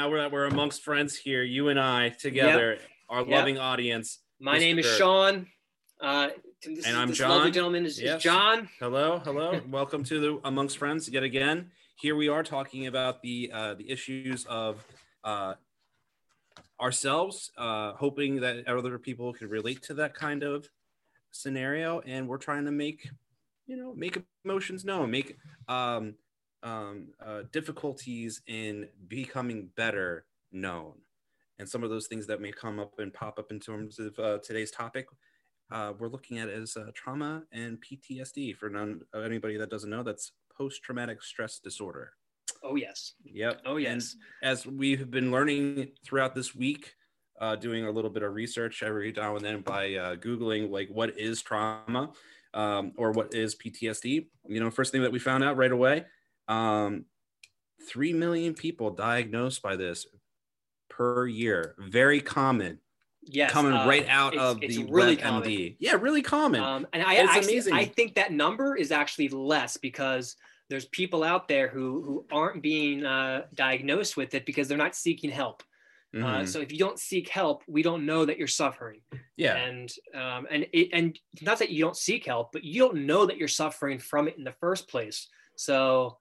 Now we're we're amongst friends here, you and I together, our Yep. loving audience. my name is Sean. Uh, this, And I'm this John. lovely gentleman is, is John. Hello, hello. Welcome to the Amongst Friends yet again. Here we are talking about the uh, the issues of uh, ourselves, uh, hoping that other people could relate to that kind of scenario, and we're trying to make you know make emotions known, make um, um, uh, difficulties in becoming better known, and some of those things that may come up and pop up in terms of uh, today's topic uh, we're looking at as uh, trauma and PTSD. For none uh, anybody that doesn't know, that's post-traumatic stress disorder. Oh yes. Yep. Oh And yes. as we have been learning throughout this week, uh, doing a little bit of research every now and then by uh, googling like what is trauma um, or what is PTSD. You know, first thing that we found out right away, um, three million people diagnosed by this per year. Very common Yes. coming uh, right out it's- of it's the really WebMD. Yeah, really common. Um, and I It's actually, amazing. I think that number is actually less because there's people out there who who aren't being uh, diagnosed with it because they're not seeking help. Uh, Mhm. so if you don't seek help, we don't know that you're suffering. yeah, and um, and it, and not that you don't seek help, but you don't know that you're suffering from it in the first place. So,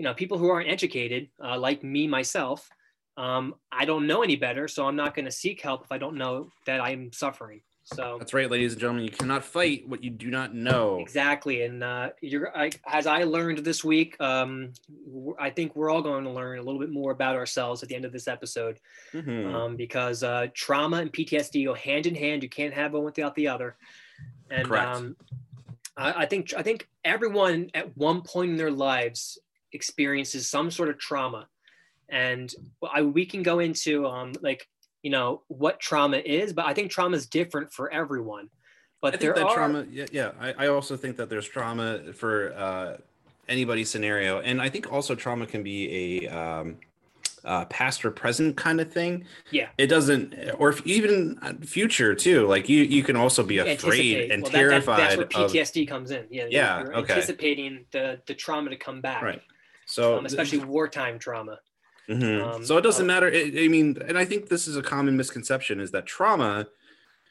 you know, people who aren't educated, uh, like me myself, um, I don't know any better, so I'm not going to seek help if I don't know that I'm suffering. So that's right, ladies and gentlemen. You cannot fight what you do not know. exactly, and uh, you're I, as I learned this week, um, I think we're all going to learn a little bit more about ourselves at the end of this episode. Mhm. um, because uh, trauma and PTSD go hand in hand. You can't have one without the other. And Correct. um, I, I think I think everyone at one point in their lives experiences some sort of trauma, and I, we can go into um, like you know what trauma is, but I think trauma is different for everyone. But I there that are trauma. Yeah, yeah. I, I also think that there's trauma for uh, anybody's scenario, and I think also trauma can be a um, uh, past or present kind of thing. Yeah. it doesn't, or if even future too. Like you, you can also be afraid anticipate. and Well, that- that- terrified that's where of PTSD comes in. Yeah, Yeah, you're okay. anticipating the the trauma to come back. right. So um, especially wartime trauma. Mhm. Um, so it doesn't uh, matter. I I mean, and I think this is a common misconception: is that trauma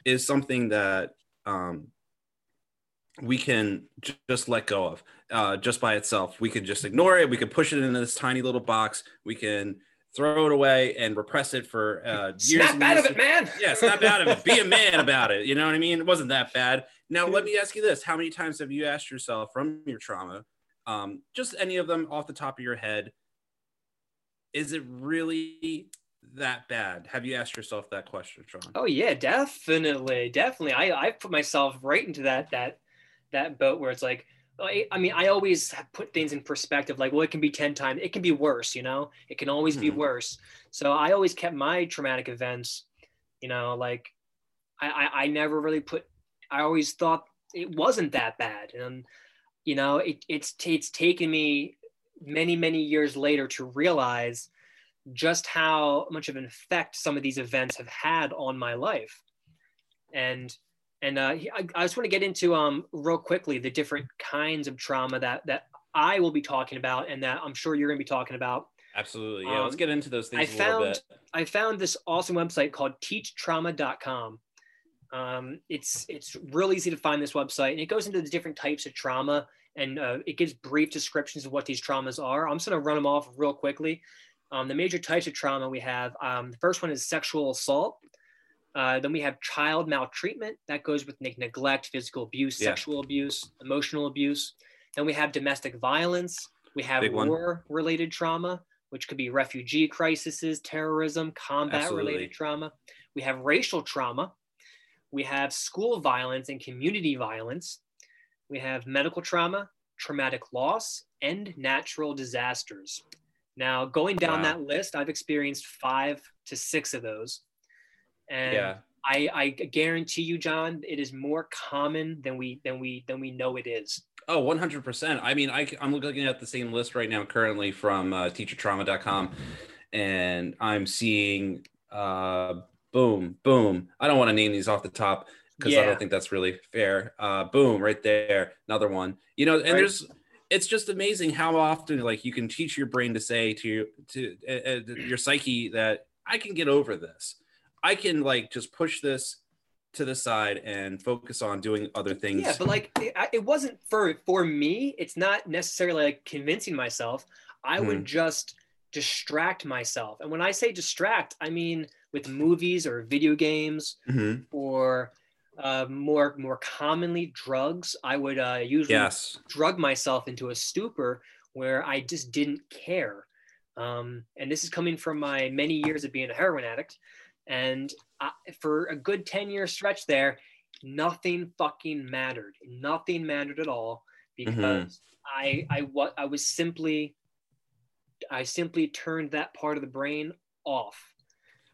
is something that um, we can j- just let go of uh, just by itself. We can just ignore it. We can push it in this tiny little box. We can throw it away and repress it for uh, years. Snap out of it, man. Yeah, snap out of it. Be a man about it. You know what I mean? It wasn't that bad. Now, let me ask you this: How many times have you asked yourself from your trauma, um, just any of them off the top of your head, is it really that bad? Have you asked yourself that question, Sean? Oh yeah, definitely, definitely. I I put myself right into that that that boat where it's like, I, I mean, I always put things in perspective. Like, well, it can be ten times. It can be worse. You know, it can always be Mhm. worse. So I always kept my traumatic events. You know, like I I, I never really put. I always thought it wasn't that bad, and you know, it, it's it's taken me many many years later to realize just how much of an effect some of these events have had on my life and and uh, I, I just want to get into um real quickly the different kinds of trauma that that I will be talking about and that I'm sure you're going to be talking about. Absolutely. Yeah. let's Um, get into those things I a little found bit. I found this awesome website called teachtrauma.com. Um, it's it's real easy to find this website and it goes into the different types of trauma and uh, it gives brief descriptions of what these traumas are. I'm just going to run them off real quickly. Um, the major types of trauma we have. Um, the first one is sexual assault. Uh, then we have child maltreatment that goes with neg- neglect, physical abuse, Yeah. sexual abuse, emotional abuse. Then we have domestic violence. We have war-related trauma, which could be refugee crises, terrorism, combat-related trauma. We have racial trauma. We have school violence and community violence. We have medical trauma, traumatic loss, and natural disasters. Now, going down Wow. that list, I've experienced five to six of those. And yeah. I, I guarantee you, John, it is more common than we than we than we know it is. Oh, 100%. I mean, I I, am looking at the same list right now currently from uh, teachtrauma.com, and I'm seeing uh, boom, boom. I don't want to name these off the top because I don't think that's really fair. Uh, boom, right there. Another one. You know, and Right. there's, it's just amazing how often like you can teach your brain to say to to uh, uh, your psyche that I can get over this. I can like just push this to the side and focus on doing other things. Yeah, but like it, I- it wasn't for for me. It's not necessarily like convincing myself. I would just distract myself, and when I say distract, I mean with movies or video games Mhm. or uh, more more commonly drugs. I would uh, usually Yes. drug myself into a stupor where I just didn't care. Um, and this is coming from my many years of being a heroin addict. And I, for a good 10 year stretch there, nothing fucking mattered. Nothing mattered at all because I, I, what I was simply, I simply turned that part of the brain off.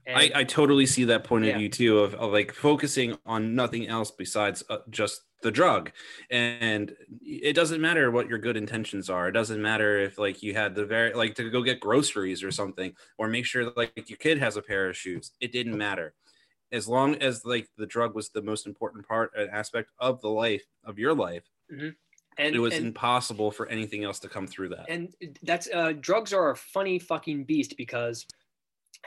And I, I totally see that point Yeah. of view too of, of like focusing on nothing else besides uh, just the drug. And it doesn't matter what your good intentions are. It doesn't matter if like you had the very like to go get groceries or something or make sure that like your kid has a pair of shoes. It didn't matter. As long as like the drug was the most important part and aspect of the life of your life and, it was and, impossible for anything else to come through that. And that's uh, drugs are a funny fucking beast because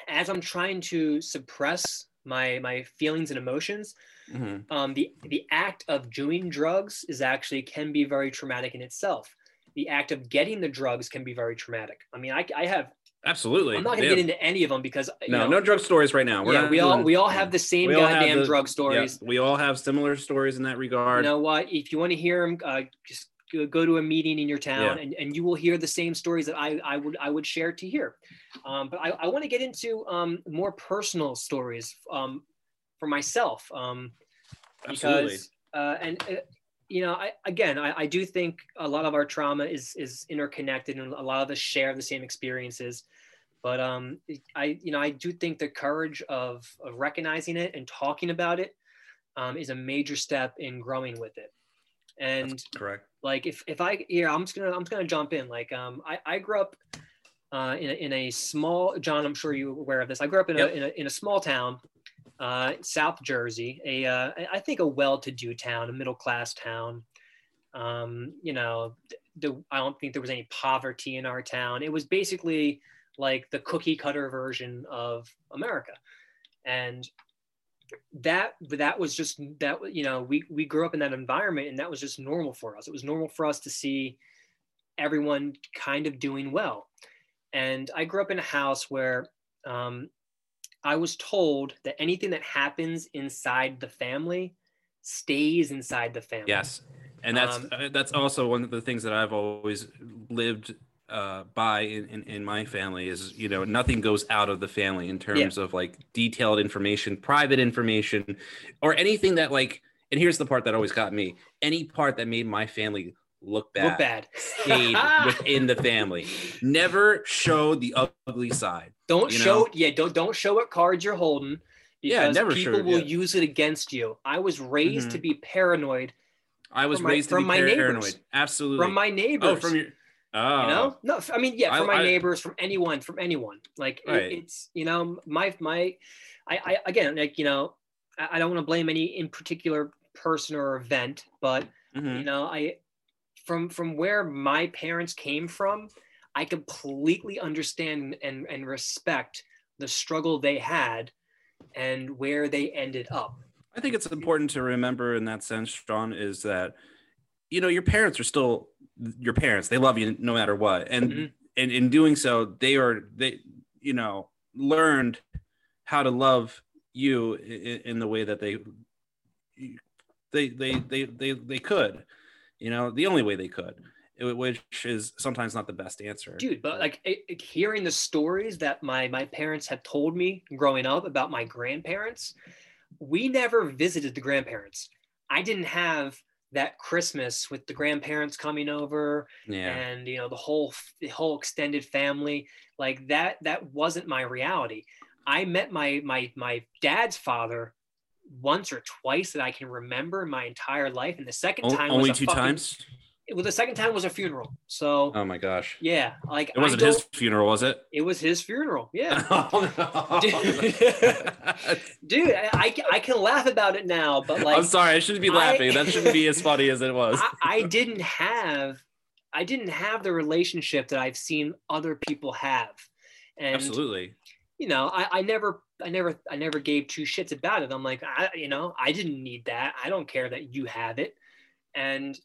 as I'm trying to suppress my my feelings and emotions, Mhm. um, the the act of doing drugs is actually can be very traumatic in itself. The act of getting the drugs can be very traumatic. I mean, I, I have absolutely I'm not going to Yeah. get into any of them because no know, no drug stories right now We're yeah, not we all we all have the same We all have goddamn the- drug Yeah, stories. we all have similar stories in that regard. You know what? If you want to hear them, uh, just go- to a meeting in your town, Yeah. and, and you will hear the same stories that I, I would I would share to hear. Um, but I, I want to get into um, more personal stories um, for myself um, Absolutely. because uh, and uh, you know I, again I, I do think a lot of our trauma is is interconnected and a lot of us share the same experiences. But um, I you know I do think the courage of of recognizing it and talking about it um, is a major step in growing with it. And That's correct. like if if I here I'm just gonna I'm just gonna jump in. Like um I, I grew up uh, in a, in a small John I'm sure you're aware of this. I grew up in Yep. a in a in a small town, uh, South Jersey. A uh, I- think a well-to-do town, a middle-class town. Um, you know, the, I don't think there was any poverty in our town. It was basically like the cookie cutter version of America, and that that was just that you know we we grew up in that environment and that was just normal for us. It was normal for us to see everyone kind of doing well. And i grew up in a house where um, i was told that anything that happens inside the family stays inside the family. Yes, and that's Um, that's also one of the things that I've always lived uh, by in, in, in my family is you know nothing goes out of the family in terms of like detailed information, private information, or anything that like. And here's the part that always got me: any part that made my family look bad, look bad stayed within the family. Never show the ugly side. don't you show know? yeah don't don't show what cards you're holding Yeah, because never people will yeah. use it against you i was raised Mhm. to be paranoid I was my- raised to from be my paranoid. neighbors. Absolutely. from my neighbors oh, from your. Oh, you know? No i mean yeah I- from my I- neighbors from anyone from anyone. Like it- it's you know my my I, I again like you know i, I don't want to blame any in particular person or event but Mhm. you know i from from where my parents came from i completely understand and and respect the struggle they had and where they ended up. I think it's important to remember in that sense, Sean, is that you know your parents are still your parents. They love you no matter what, and Mhm. and in doing so, they are they you know learned how to love you in, in the way that they they they they they they could you know the only way they could which is sometimes not the best answer dude but like it, it- hearing the stories that my my parents had told me growing up about my grandparents we never visited the grandparents i didn't have that christmas with the grandparents coming over yeah. and you know the whole the whole extended family like that that wasn't my reality. I met my my my dad's father once or twice that i can remember in my entire life and the second O- time only two fucking- times well the second time was a funeral so oh my gosh yeah like it wasn't his funeral was it it was his funeral yeah oh, no. dude I, I, I can laugh about it now but like i'm sorry i shouldn't be I- laughing that shouldn't be as funny as it was I, I didn't have I didn't have the relationship that I've seen other people have. And absolutely you know, I, I never I never I never gave two shits about it. I'm like, I you know, I didn't need that. I don't care that you have it. And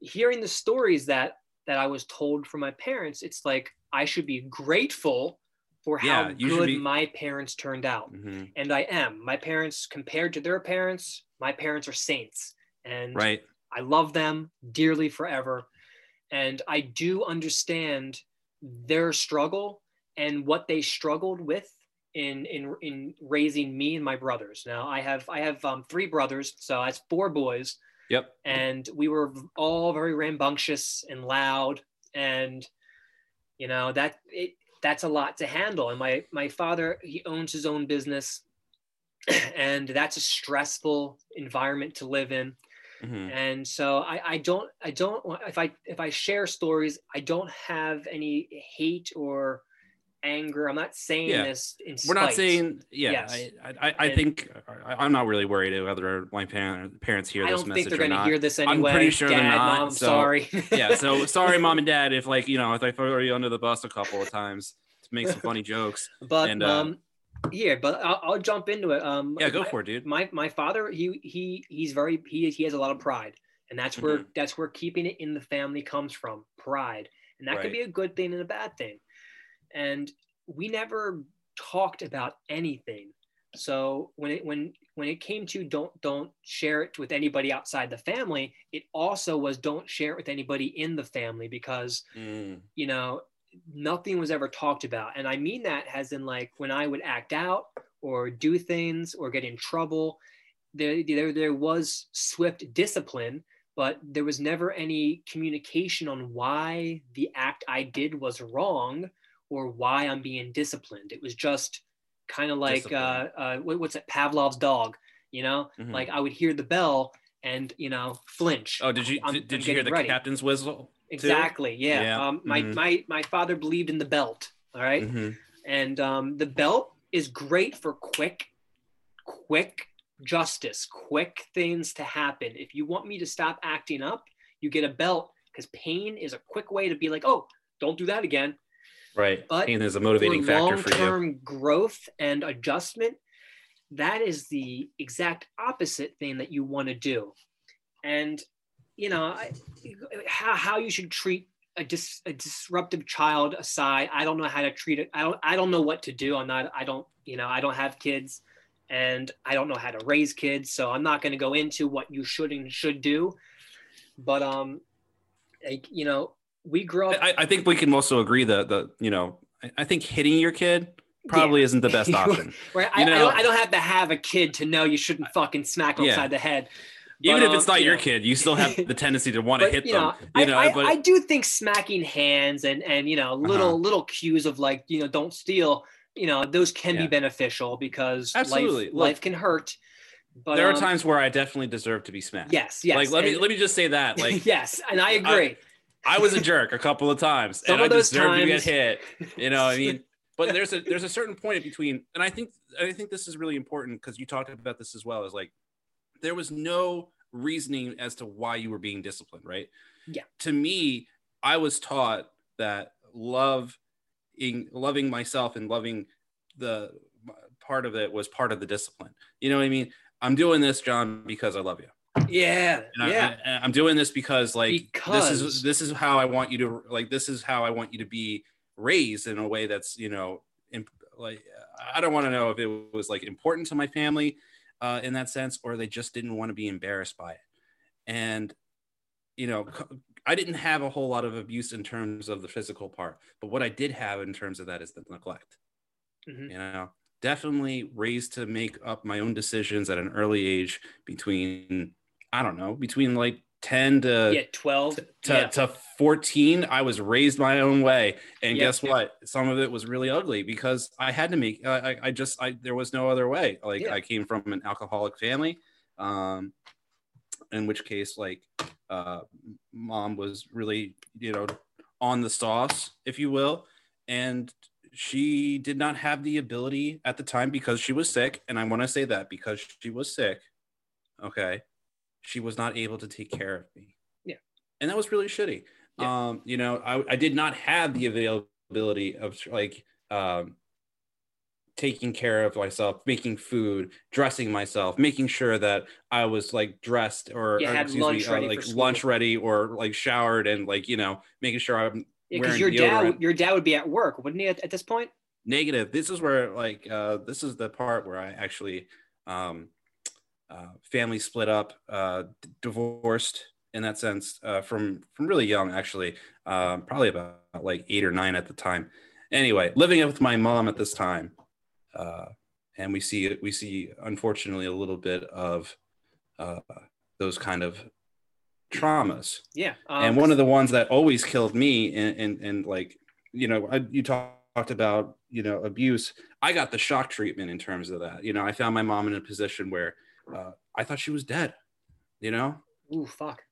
hearing the stories that that I was told from my parents, it's like I should be grateful for how Yeah, good be- my parents turned out. Mhm. And I am. My parents compared to their parents, my parents are saints. And right I love them dearly forever. And I do understand their struggle and what they struggled with in in in raising me and my brothers. Now I have I have um, three brothers, so that's four boys, yep and we were all very rambunctious and loud, and you know that it that's a lot to handle. And my my father he owns his own business, and that's a stressful environment to live in Mhm. and so I, I don't i don't want if i if i share stories i don't have any hate or anger i'm not saying Yeah. this in we're not saying yeah Yes. i i, I think I, i'm not really worried whether my parent, parents hear this message. i this don't message think they're or going to not hear this anyway. I'm pretty sure Dad, they're not, mom, so- sorry yeah so sorry mom and dad if like you know if i throw you under the bus a couple of times to make some funny jokes but and, uh, um here but I'll, I'll jump into it um yeah go my- for it dude my my father he he he's very he he has a lot of pride and that's where Mm-hmm. that's where keeping it in the family comes from pride and that Right. could be a good thing and a bad thing and we never talked about anything. So when it when when it came to don't don't share it with anybody outside the family it also was don't share it with anybody in the family because Mm, you know, nothing was ever talked about. And I mean that as in like when I would act out or do things or get in trouble, there, there, there was swift discipline, but there was never any communication on why the act I did was wrong or why I'm being disciplined. It was just kind of like, uh, uh, what's it, Pavlov's dog, you know, mhm. like I would hear the bell and, you know, flinch. oh did you I'm- did, I'm you hear the ready. captain's whistle Exactly. Yeah. Yeah, Um, my, mhm. my my father believed in the belt. All right? Mhm. And um, the belt is great for quick, quick justice, quick things to happen. If you want me to stop acting up, you get a belt because pain is a quick way to be like, oh, don't do that again. Right But pain is a motivating factor for you growth and adjustment, that is the exact opposite thing that you want to do. And you know how, how you should treat a, dis, a disruptive child aside. I don't know how to treat it. I don't. I don't know what to do. I'm not. I don't. You know. I don't have kids, and I don't know how to raise kids. So I'm not going to go into what you should and should do. But um, like you know, we grew up. I, I think we can also agree that the you know I, I think hitting your kid probably isn't the best option Right. You I, I, don't, I don't have to have a kid to know you shouldn't fucking smack them Yeah. upside the head. even if it's um, not you your know. kid you still have the tendency to want to hit you them know, you I, know I, but I do think smacking hands and and you know little Uh-huh. little cues of like you know don't steal you know those can be beneficial because Absolutely. life Look, life can hurt. But there are um, times where I definitely deserve to be smacked. yes yes Like let me let me just say that. Like yes and I agree. I was a jerk a couple of times Some and of I those deserve to get hit. You know, I mean, but there's a there's a certain point between, and I think I think this is really important because you talked about this as well. Is like there was no reasoning as to why you were being disciplined, right? Yeah. To me, I was taught that love, in loving myself and loving the part of it was part of the discipline. You know what I mean? I'm doing this, John, because I love you. Yeah And yeah I, am doing this because like this is this is how I want you to like this is how I want you to be raised in a way that's you know imp- like I don't want to know if it was like important to my family uh, in that sense, or they just didn't want to be embarrassed by it. And you know, I didn't have a whole lot of abuse in terms of the physical part, but what I did have in terms of that is the neglect. Mhm. You know, definitely raised to make up my own decisions at an early age between I don't know between like ten to yeah, 12. to, yeah. to 14 i was raised my own way. And Yeah, guess what? Some of it was really ugly because i had to make i, I- I just i there was no other way. Like Yeah. i came from an alcoholic family um in which case like uh mom was really you know on the sauce if you will. And she did not have the ability at the time because she was sick. And i want to say that because she was sick okay she was not able to take care of me Yeah. and that was really shitty Yeah. um you know I, I did not have the availability of like um taking care of myself making food dressing myself making sure that i was like dressed or, or, excuse me, uh, like lunch ready or like showered and like you know making sure i'm because wearing your dad, your dad would be at work, wouldn't he? At, at this point, negative this is where like uh this is the part where i actually um uh family split up uh divorced in that sense uh from from really young actually um probably about like eight or nine at the time. Anyway living with my mom at this time uh and we see we see unfortunately a little bit of uh those kind of traumas. Yeah. Um, and one of the ones that always killed me and and, and like you know I, you talk, talked about you know abuse. I got the shock treatment in terms of that. You know i found my mom in a position where uh, i thought she was dead you know ooh, fuck.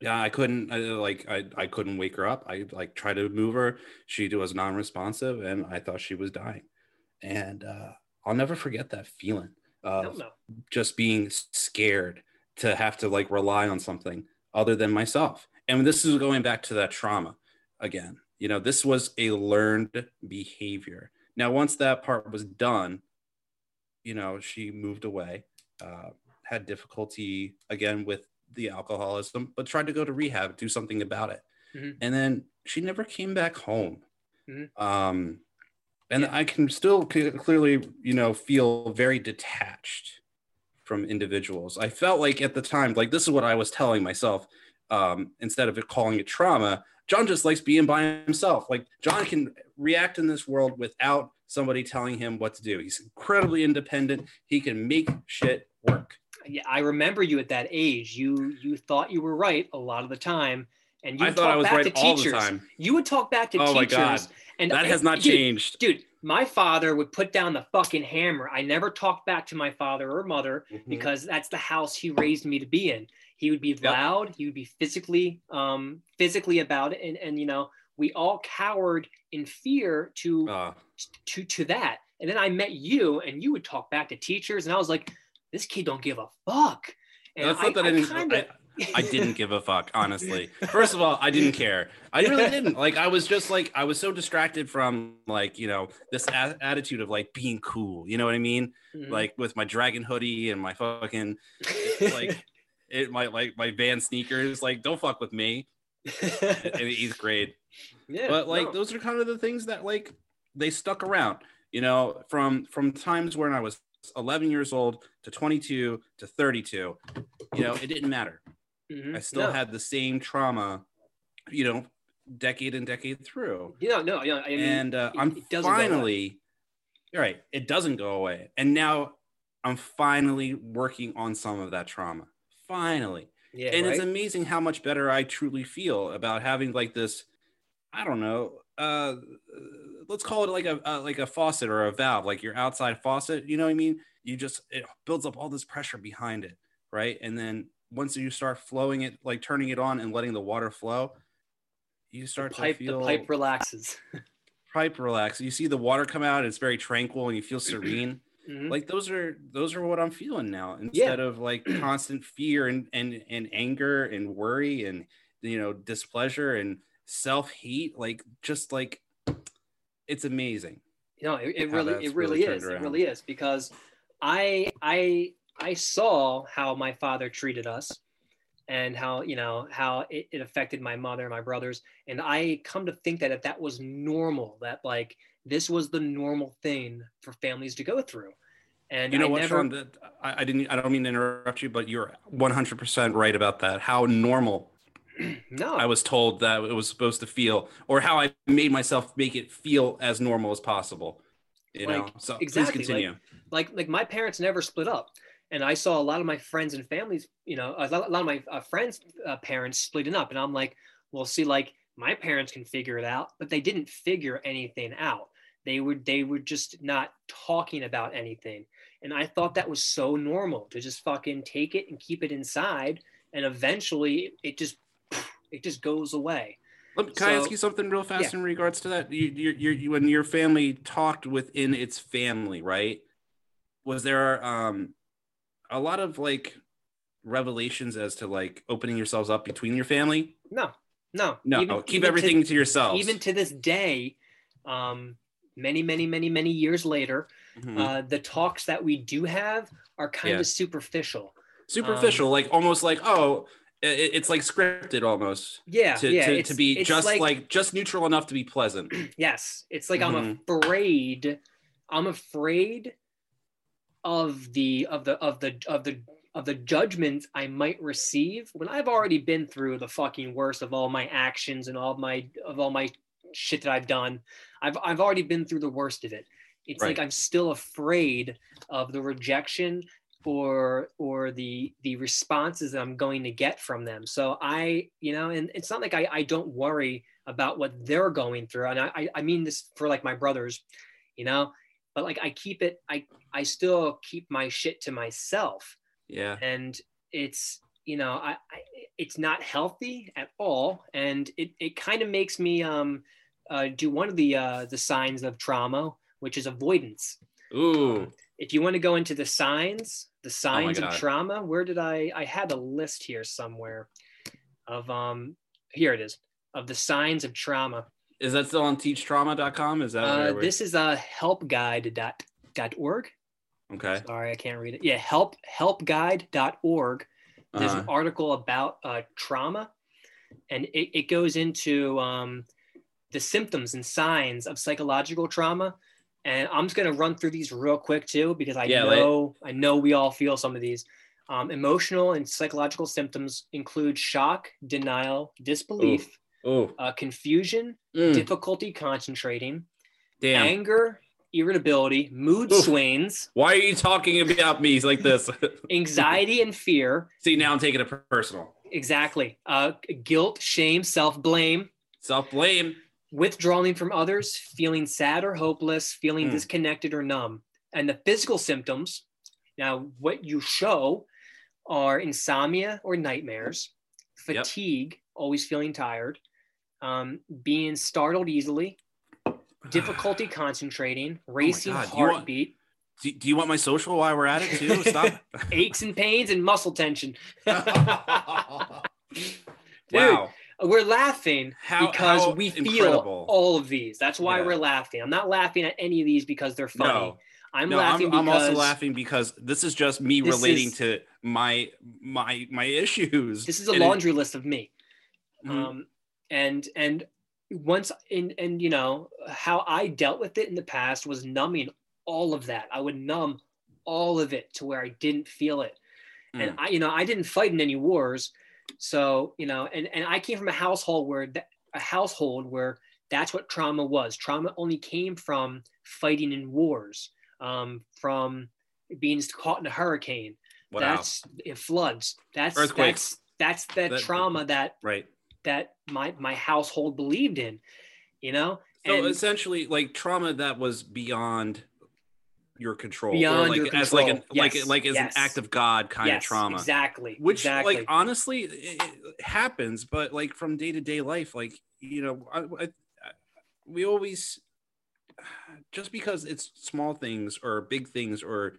yeah i couldn't I, like I, I couldn't wake her up i like tried to move her she was non-responsive and i thought she was dying and uh, i'll never forget that feeling of just being scared to have to like rely on something other than myself. And this is going back to that trauma again. You know, this was a learned behavior. Now, once that part was done, you know, she moved away, uh, had difficulty again with the alcoholism, but tried to go to rehab, do something about it. Mhm. And then she never came back home. Mhm. Um, and Yeah. I can still clearly, you know, feel very detached from individuals. I felt like at the time, like this is what I was telling myself. Um, instead of it calling it trauma, John just likes being by himself. Like John can react in this world without somebody telling him what to do. He's incredibly independent. He can make shit work. Yeah, I remember you at that age. You you thought you were right a lot of the time, and you I thought talk I was back right to all the teachers. time. You would talk back to Oh my teachers, God. and That has not dude, changed. dude. My father would put down the fucking hammer. I never talked back to my father or mother Mhm. because that's the house he raised me to be in. He would be loud. He would be physically, um, physically about it, and and you know we all cowered in fear to Uh, to to that. And then I met you, and you would talk back to teachers, and I was like, this kid don't give a fuck. And that's not that I, didn't. kinda- I, I didn't give a fuck, honestly. First of all, I didn't care. I really didn't. Like, I was just like, I was so distracted from like, you know, this a- attitude of like being cool. You know what I mean? Mhm. Like with my dragon hoodie and my fucking like it my like my van sneakers. Like, don't fuck with me in eighth grade. yeah, but like no. those are kind of the things that like they stuck around you know from from times when i was 11 years old to 22 to 32 you know it didn't matter Mhm. i still No. had the same trauma you know decade and decade through Yeah, no, yeah. I mean, and uh, it- i'm it doesn't go away. finally you're right it doesn't go away and now i'm finally working on some of that trauma finally yeah, and right? it's amazing how much better I truly feel about having like this. I don't know. Uh, let's call it like a uh, like a faucet or a valve, like your outside faucet. You know what I mean? You just it builds up all this pressure behind it, right? And then once you start flowing it, like turning it on and letting the water flow, you the start pipe, to feel the pipe relaxes. pipe relax. You see the water come out; it's very tranquil, and you feel serene Mhm. like those are those are what i'm feeling now instead of like constant fear and and and anger and worry and you know displeasure and self-hate like just like it's amazing No, it, it really, it really, really is. It really is because I, I, I saw how my father treated us, and how you know how it, it affected my mother and my brothers, and I come to think that if that was normal, that like this was the normal thing for families to go through. And You know I what, never, Sean? That, I, I didn't. I don't mean to interrupt you, but you're 100 percent right about that. How normal no, I was told that it was supposed to feel, or how I made myself make it feel as normal as possible. You know. So exactly, please continue. like like my parents never split up and i saw a lot of my friends and families you know a lot, a lot of my uh, friends uh, parents splitting up and i'm like well see like my parents can figure it out but they didn't figure anything out they were they were just not talking about anything and i thought that was so normal to just fucking take it and keep it inside and eventually it just it just goes away Let Can I ask you something real fast yeah. in regards to that? You, you, you, when your family talked within its family, right? Was there um a lot of like revelations as to like opening yourselves up between your family? no no No, Even- keep even everything to, yourself. even to this day, um, many, many, many, many years later, Mhm. uh, the talks that we do have are kind Yeah. of superficial. superficial, um, like almost like oh, it, it's like scripted almost Yeah, to, yeah. to, to be just like, just neutral enough to be pleasant. yes, it's like I'm Mhm. afraid. I'm afraid of the of the of the of the of the judgment I might receive when I've already been through the fucking worst of all my actions and all of my of all my shit that I've done. I've I've already been through the worst of it. It's like I'm still afraid of the rejection or or the the responses that I'm going to get from them. So I, you know, and it's not like I, I don't worry about what they're going through. And I, I- mean this for like my brothers, you know, but like I keep it, I I still keep my shit to myself Yeah. and it's you know I, I it's not healthy at all and it, it kind of makes me um uh, do one of the uh, the signs of trauma which is avoidance Ooh. If you want to go into the signs the signs of trauma where did i i had a list here somewhere of um here it is of the signs of trauma Is that still on teachtrauma.com? Is that uh, this is a helpguide.org okay? sorry i can't read it yeah help helpguide.org there's Uh-huh. an article about uh, trauma and it, it goes into um, the symptoms and signs of psychological trauma and i'm just going to run through these real quick too because i Yeah, know i know we all feel some of these um, emotional and psychological symptoms include shock denial disbelief Oh, uh, confusion mm, difficulty concentrating damn. anger irritability mood Oof. swings Why are you talking about me like this? anxiety and fear See, now I'm taking it personal. exactly uh, guilt shame self-blame Self blame. Withdrawing from others, feeling sad or hopeless, feeling Hmm. disconnected or numb. And the physical symptoms, now what you show are insomnia or nightmares, Yep. fatigue, always feeling tired, um, being startled easily, difficulty concentrating, racing Oh God, do you want- heartbeat, Do, do you want my social while we're at it too? Stop. aches and pains, and muscle tension. wow. We're laughing How, because how we feel incredible. all of these. That's why Yeah. we're laughing. I'm not laughing at any of these because they're funny. No, I'm no, laughing I'm, I'm also laughing because this is just me relating is- to my my my issues. this is a And it- laundry list of me. Mhm. Um, and and once in and you know how I dealt with it in the past was numbing all of that. I would numb all of it to where I didn't feel it. And Mm. I, you know, I didn't fight in any wars. So, you know, and, and I came from a household where that, a household where that's what trauma was. Trauma only came from fighting in wars, um, from being caught in a hurricane. wow. That's it floods. That's Earthquakes. That's that's that, That- trauma that right. that my my household believed in, you know. So And- essentially, like trauma that was beyond your control, Beyond like your as like an control. like Yes, like as yes. an act of God kind yes, of trauma. Exactly. which exactly. like honestly it, it happens but like from day to day life like you know I, I, we always just because it's small things or big things or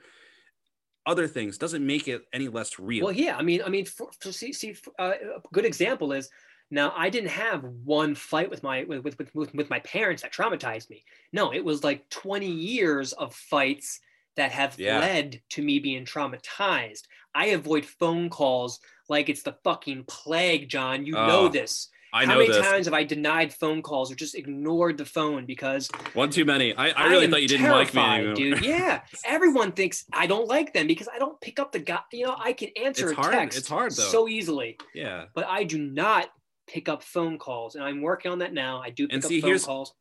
other things doesn't make it any less real Well, yeah. I mean, I mean, for, for, see, see, uh, a good example is now I didn't have one fight with my with, with with with my parents that traumatized me. No, it was like twenty years of fights that have Yeah. led to me being traumatized. I avoid phone calls like it's the fucking plague, John. You know Oh. this. I How know many this. times have I denied phone calls or just ignored the phone because One too many. I, I really am thought you didn't like me. anymore. dude. Yeah, everyone thinks I don't like them because I don't pick up the guy. You know, I can answer It's a hard. text It's hard, though. so easily, yeah. but I do not pick up phone calls, and I'm working on that now. I do pick And up phone calls.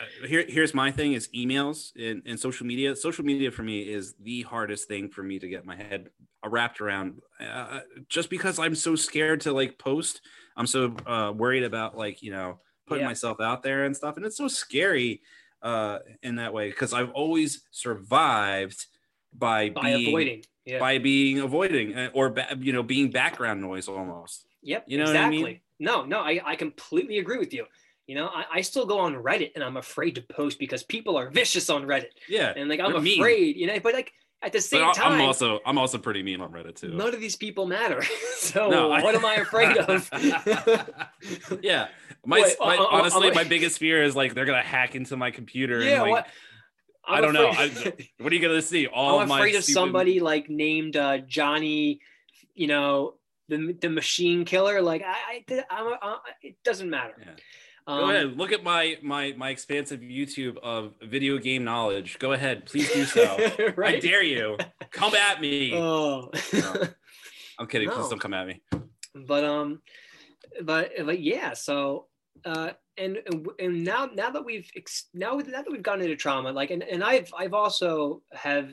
Uh, Here, here's my thing: is emails and, and social media. Social media for me is the hardest thing for me to get my head wrapped around. Uh, just because I'm so scared to like post, I'm so uh, worried about like you know putting Yeah. myself out there and stuff, and it's so scary uh, in that way because I've always survived by by being avoiding. Yeah. by being avoiding uh, or you know being background noise almost. Yep. You know what I exactly. mean? No, no, I, I completely agree with you. You know, I, I still go on Reddit and I'm afraid to post because people are vicious on Reddit. Yeah, And like I'm They're mean. afraid, you know, but like at the but same I- time, I'm also I'm also pretty mean on Reddit too. none of these people matter. so No, I- what am I afraid of? yeah my, Wait, my uh, uh, honestly uh, my biggest fear is like they're gonna hack into my computer and, yeah, like, what? I I'm don't know. afraid- what are you gonna see all I'm my afraid of stupid- somebody like named uh, Johnny, you know, the the machine killer. Like I, I I'm, I, it doesn't matter. Yeah. Um, go ahead look at my my my expansive youtube of video game knowledge go ahead please do so i dare you come at me Oh. No. i'm kidding No. please don't come at me but um but but yeah so uh and and now now that we've ex- now now that we've gotten into trauma like and, and i've i've also have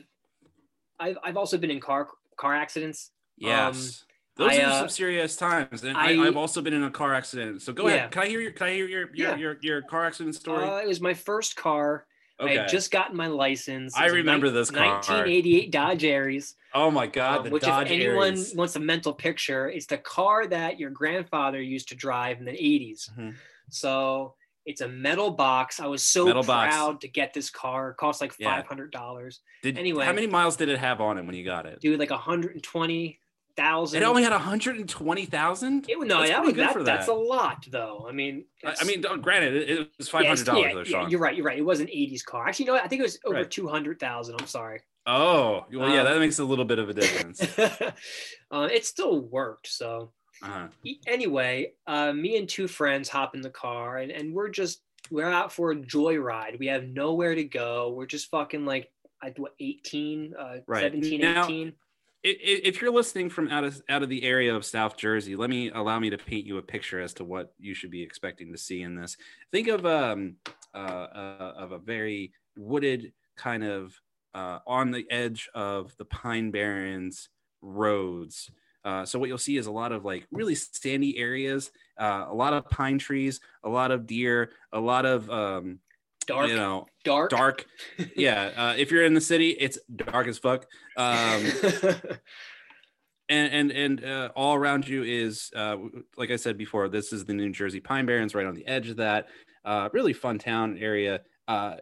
i've i've also been in car car accidents yes those I, are uh, some serious times and I, have also been in a car accident so go Yeah. ahead can i hear your can i hear your your Yeah. your, your car accident story uh, it was my first car Okay. i had just gotten my license I remember nin- this car. 1988 dodge aries oh my god um, the which Dodge if anyone Aries. wants a mental picture it's the car that your grandfather used to drive in the 80s Mhm. So it's a metal box. I was so Metal box. proud to get this car. It cost like five hundred dollars. Did, anyway. how many miles did it have on it when you got it Dude, like hundred and twenty thousand. it only had 120000 It, no, That's that was good that, That's a lot, though. I mean, I- mean, granted, it, was yeah, five hundred dollars yeah, though, yeah, Sean. you're right. You're right. It was an '80s car. Actually, you know, what? I think it was over Right. two hundred thousand. I'm sorry. Oh, well, yeah, Um, that makes a little bit of a difference. uh, it still worked. So Uh-huh. Anyway, uh, me and two friends hop in the car and, and we're just we're out for a joyride. We have nowhere to go. We're just fucking like I what 18, uh, Right. 17, Now- 18. If you're listening from out of out of the area of South Jersey, let me allow me to paint you a picture as to what you should be expecting to see in this. Think of um uh, uh of a very wooded kind of uh, on the edge of the Pine Barrens roads. Uh, so what you'll see is a lot of like really sandy areas, uh, a lot of pine trees, a lot of deer, a lot of um, Dark, you know dark, dark. yeah, uh, if you're in the city, it's dark as fuck. Um, and and and uh, all around you is uh, like I said before, this is the New Jersey Pine Barrens, right on the edge of that. Uh, really fun town area. Uh,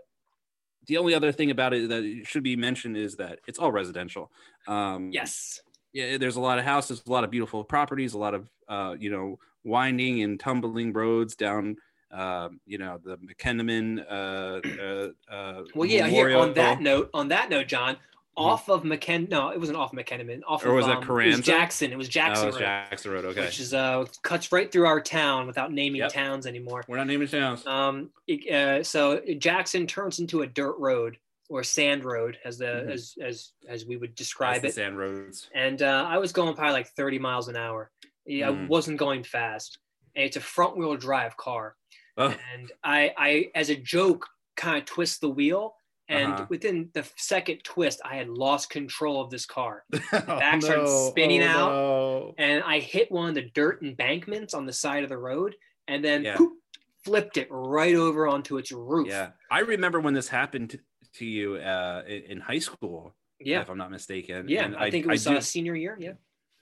the only other thing about it that should be mentioned is that it's all residential. Um, yes. yeah, there's a lot of houses, a lot of beautiful properties, a lot of uh, you know winding and tumbling roads down, uh, you know the McKennaman. Uh, uh, uh, Well, yeah. Here on that note, on that note, John, off of McKen. No, it wasn't off McKennaman. Off Or of was it um, was Carranza? Jackson. It was Oh, Jackson, it's Road, Jackson Road. Okay, which is uh cuts right through our town without naming Yep. towns anymore. we're not naming towns. Um, it, uh, so Jackson turns into a dirt road or sand road, as the Mhm. as as as we would describe it. sand roads. And uh, I was going probably like 30 miles an hour. Yeah, I Mm. wasn't going fast. And it's a front wheel drive car. Oh, And I, I as a joke, kind of twist the wheel. And Uh-huh. within the second twist, I had lost control of this car. oh, back started spinning out. no. And I hit one of the dirt embankments on the side of the road and then Yeah. poop, flipped it right over onto its roof. Yeah, I remember when this happened to, to you uh, in, high school, Yeah. if I'm not mistaken. Yeah, And I, think it was do- uh, senior year. Yeah,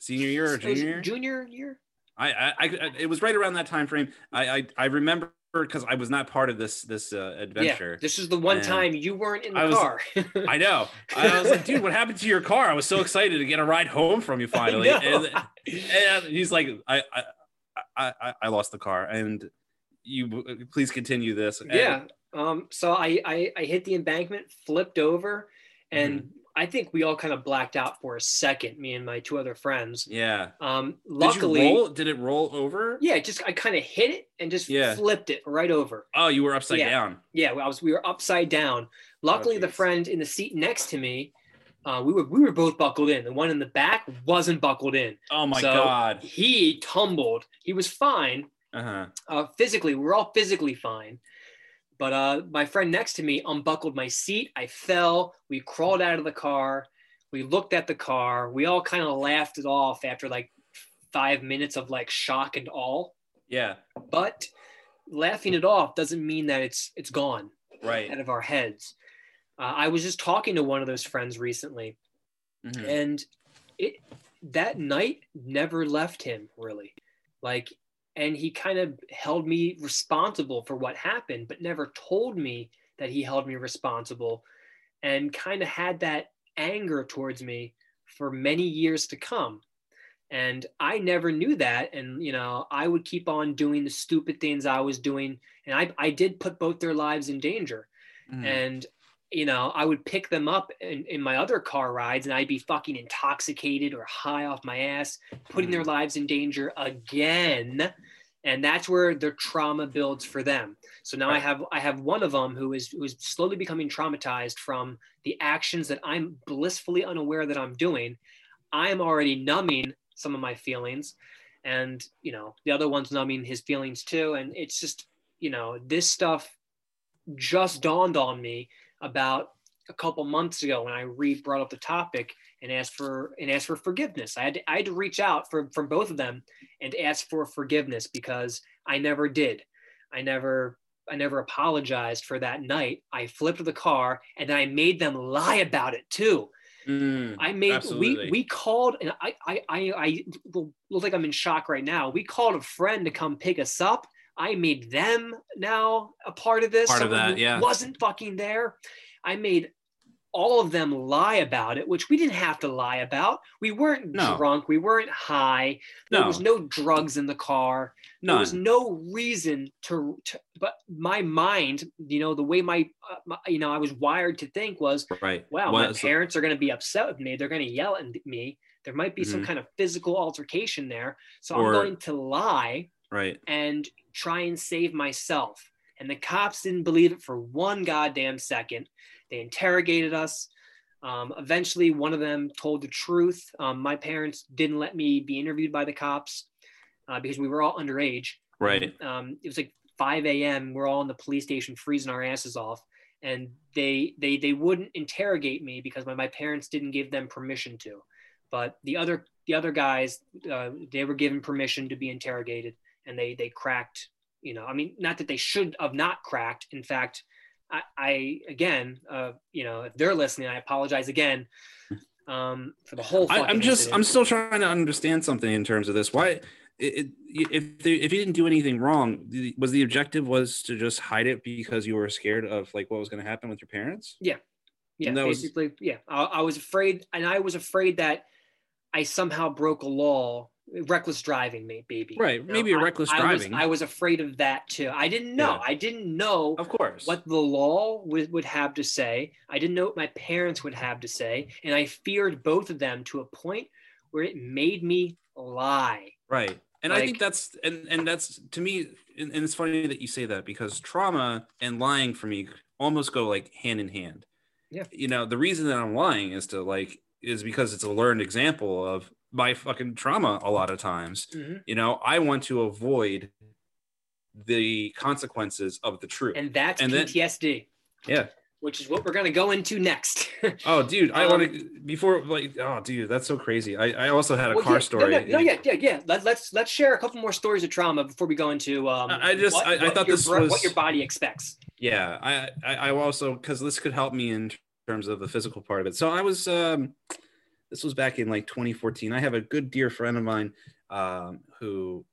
senior year or junior year. Junior year. I, I, I, it was right around that time frame. I, I, I remember because I was not part of this this uh, Yeah, adventure. this is the one And time you weren't in the I was- car. I know. I was like, dude, what happened to your car? I was so excited to get a ride home from you finally. And, and he's like, I, I, I, I, I lost the car, and you please continue this. And- yeah. Um. So I, I I hit the embankment, flipped over, and Mm-hmm. I think we all kind of blacked out for a second, me and my two other friends. Yeah. Um, Did luckily, roll? Did it roll over? yeah, just I kind of hit it and just Yeah. flipped it right over. Oh, you were upside Yeah. down. Yeah, I was. We were upside down. Luckily, the friend in the seat next to me, uh, we were we were both buckled in. The one in the back wasn't buckled in. Oh my So- god. He tumbled. He was fine. Uh huh. Uh, physically, we're all physically fine. But uh, my friend next to me unbuckled my seat. I fell. We crawled out of the car. We looked at the car. We all kind of laughed it off after like five minutes of like shock and all. Yeah. But laughing it off doesn't mean that it's it's gone Right. out of our heads. Uh, I was just talking to one of those friends recently, Mhm. and it that night never left him really like and he kind of held me responsible for what happened but never told me that he held me responsible and kind of had that anger towards me for many years to come. And i never knew that. And you know i would keep on doing the stupid things i was doing. And i, I did put both their lives in danger. Mhm. and you know i would pick them up in, in my other car rides and i'd be fucking intoxicated or high off my ass putting their mm-hmm. lives in danger again. And that's where the trauma builds for them. So now i have i have one of them who is who is slowly becoming traumatized from the actions that i'm blissfully unaware that i'm doing. I'm already numbing some of my feelings and you know the other one's numbing his feelings too. And it's just you know this stuff just dawned on me about a couple months ago when I re brought up the topic and asked for and asked for forgiveness. I had to, I had to reach out for from both of them and ask for forgiveness because I never did. I never I never apologized for that night. I flipped the car and then I made them lie about it too. Mm, I made absolutely. we we called and I I I, I look like I'm in shock right now. We called a friend to come pick us up. I made them now a part of this. Part of that, yeah. Wasn't fucking there. I made all of them lie about it, which we didn't have to lie about. We weren't No. drunk. We weren't high. There No. was no drugs in the car. There was no reason to, to but my mind, you know, the way my, uh, my, you know, I was wired to think was, right. wow, What my is- parents are going to be upset with me. They're going to yell at me. There might be some Mhm. kind of physical altercation there. So Or- I'm going to lie Right. and try and save myself. And the cops didn't believe it for one goddamn second. They interrogated us. Um, eventually, one of them told the truth. Um, my parents didn't let me be interviewed by the cops uh, because we were all underage. Right. Um, it was like 5 a.m. We're all in the police station freezing our asses off, and they they they wouldn't interrogate me because my, my parents didn't give them permission to. But the other the other guys, uh, they were given permission to be interrogated, and they they cracked. You know, I mean, not that they should have not cracked. In fact, I, I again, uh, you know, if they're listening, I apologize again um, for the whole. I, I'm just. incident. I'm still trying to understand something in terms of this. Why? It, it, if they, if you didn't do anything wrong, the- was the objective was to just hide it because you were scared of like what was going to happen with your parents? Yeah, And that was- basically, yeah. I, I was afraid, and I was afraid that I somehow broke a law, reckless driving, maybe. Right, You know, maybe I- reckless I was- driving. I was afraid of that too. I didn't know. Yeah. I didn't know Of course. what the law would, would have to say. I didn't know what my parents would have to say, and I feared both of them to a point where it made me lie. Right. And I think that's and and that's to me and, and it's funny that you say that because trauma and lying for me almost go like hand in hand. Yeah. You know, the reason that I'm lying is to like is because it's a learned example of my fucking trauma a lot of times. Mhm. You know, I want to avoid the consequences of the truth. And that's And then- PTSD, yeah. which is what we're going to go into next. Oh, dude, I Um, want to before like oh, dude, that's so crazy. I I also had a Well, car yeah, story. No, no, no, yeah, yeah, yeah. Let, let's let's share a couple more stories of trauma before we go into. Um, I- I just- what- I- I what thought your this was- what your body expects. yeah i i, I also because this could help me in terms of the physical part of it so i was um this was back in like 2014 i have a good dear friend of mine um who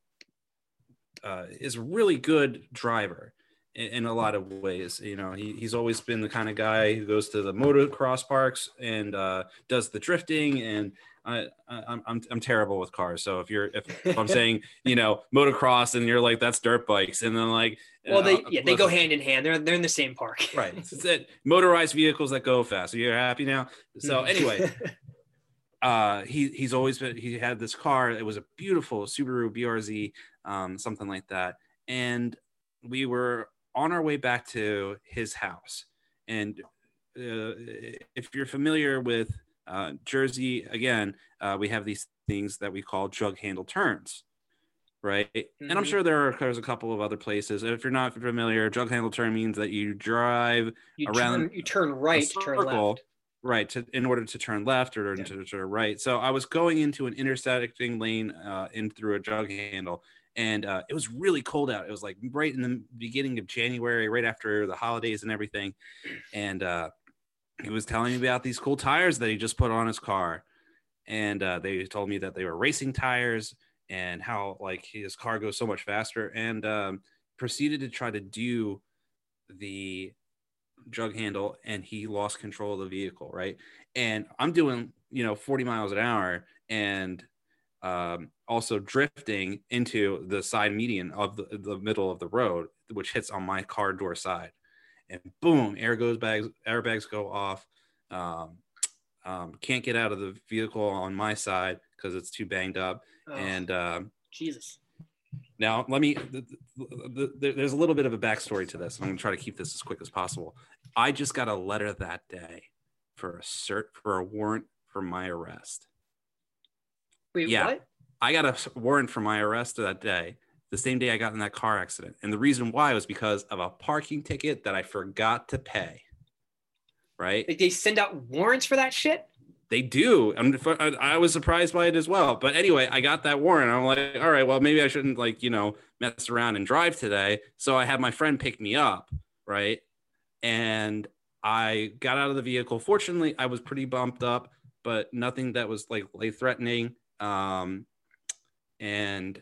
uh, is a really good driver in, in a lot of ways. You know, he, he's always been the kind of guy who goes to the motocross parks and uh, does the drifting and I, I I'm I'm terrible with cars. So if you're if, if I'm saying you know motocross and you're like that's dirt bikes and then like well they uh, yeah they go hand in hand. They're they're in the same park. right. It's that motorized vehicles that go fast. So you're happy now. So anyway, uh, he he's always been he had this car. It was a beautiful Subaru BRZ, um, something like that. And we were on our way back to his house. And uh, if you're familiar with uh, Jersey, again, uh, we have these things that we call jug handle turns, right? Mm-hmm. And I'm Mhm. sure there are there's a couple of other places. If you're not familiar, jug handle turn means that you drive you around turn you turn right, turn left. Right to in order to turn left or Yeah. to turn right. So I was going into an intersecting lane uh, in through a jug handle, and uh, it was really cold out. It was like right in the beginning of January, right after the holidays and everything, and uh, he was telling me about these cool tires that he just put on his car, and uh, they told me that they were racing tires and how like his car goes so much faster, and um, proceeded to try to do the jug handle and he lost control of the vehicle right? And i'm doing you know 40 miles an hour and um, also drifting into the side median of the, the middle of the road which hits on my car door side. And boom air goes bags airbags go off. Um, um, can't get out of the vehicle on my side because it's too banged up. Oh, and um, Jesus. Now, let me. The, the, the, there's a little bit of a backstory to this. I'm going to try to keep this as quick as possible. I just got a letter that day for a cert for a warrant for my arrest. Wait, Yeah. what? I got a warrant for my arrest that day, the same day I got in that car accident, and the reason why was because of a parking ticket that I forgot to pay. Right? Like they send out warrants for that shit? They do. I'm, I was surprised by it as well. But anyway, I got that warrant. I'm like, all right, well, maybe I shouldn't like, you know, mess around and drive today. So I had my friend pick me up, right? And I got out of the vehicle. Fortunately, I was pretty bumped up, but nothing that was like life threatening. Um, and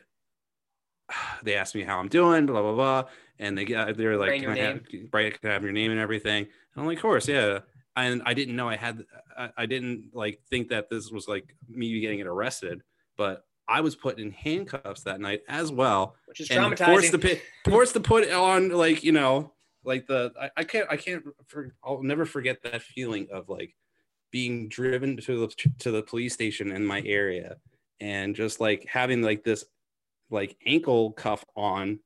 they asked me how I'm doing, blah blah blah, and they got they're like, Write can I have, right, can I have your name and everything? And I'm like, of course, yeah. And I didn't know I had, I, I didn't like think that this was like me getting it arrested, but I was put in handcuffs that night as well, Which is and traumatizing. forced to put forced to put on like you know like the I, I can't I can't for, I'll never forget that feeling of like being driven to the to the police station in my area and just like having like this like ankle cuff on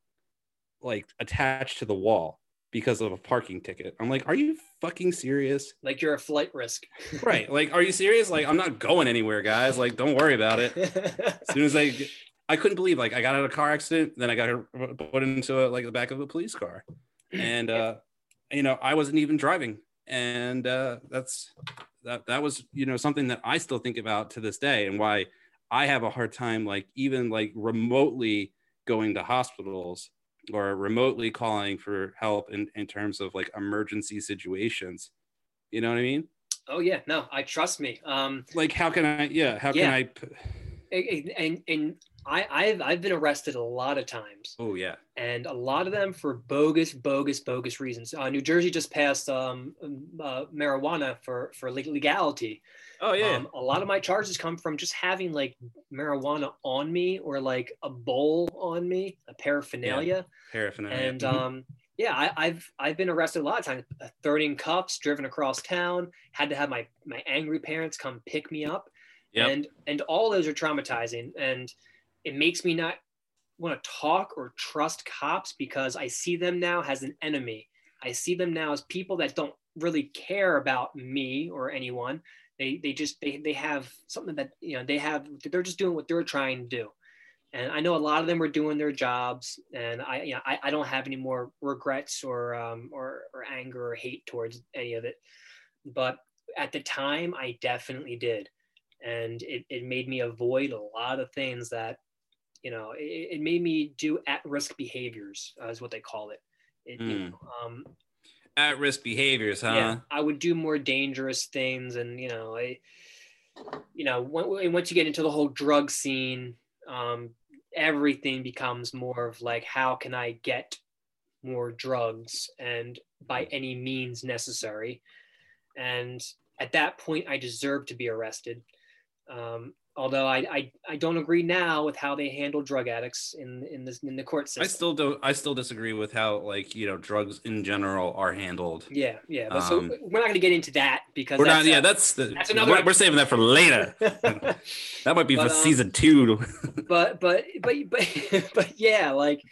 like attached to the wall because of a parking ticket. I'm like, are you fucking serious? like you're a flight risk. Right. Like, are you serious? Like, I'm not going anywhere, guys. Like, don't worry about it. As soon as I, I couldn't believe like I got in a car accident, then I got put into a, like the back of a police car, and uh, you know I wasn't even driving, and uh, that's that that was you know something that I still think about to this day, and why I have a hard time like even like remotely going to hospitals or remotely calling for help in, in terms of like emergency situations. You know what I mean? oh yeah, no, I trust me. Um Like how can I yeah, how Yeah. can I? and and, and I, I've I've been arrested a lot of times. oh yeah. and a lot of them for bogus, bogus, bogus reasons. Uh, New Jersey just passed um, uh, marijuana for for legality. Oh yeah. Um, a lot of my charges come from just having like marijuana on me or like a bowl on me, a paraphernalia, Paraphernalia. and Mhm. um, yeah, I, I've I've been arrested a lot of times, uh, in cuffs, driven across town, had to have my my angry parents come pick me up, Yep. and and all those are traumatizing, and it makes me not want to talk or trust cops because I see them now as an enemy. I see them now as people that don't really care about me or anyone. They they just they they have something that you know they have they're just doing what they're trying to do. And I know a lot of them were doing their jobs, and I you know I, I don't have any more regrets or um or, or anger or hate towards any of it. But at the time I definitely did. And it, it made me avoid a lot of things that you know it, it made me do at-risk behaviors uh, is what they call it, It- you Mm. know, um, At risk behaviors, huh? yeah i would do more dangerous things and you know i you know when, once you get into the whole drug scene um, everything becomes more of like how can i get more drugs and by any means necessary. And at that point, I deserved to be arrested. Um, although I, I I don't agree now with how they handle drug addicts in in this in the court system. I still don't. I still disagree with how like you know drugs in general are handled. yeah, yeah. But Um, so we're not going to get into that because We're that's not. Yeah, that's the. that's another we're, we're saving that for later. That might be But, for um, season two. but but but but but yeah, like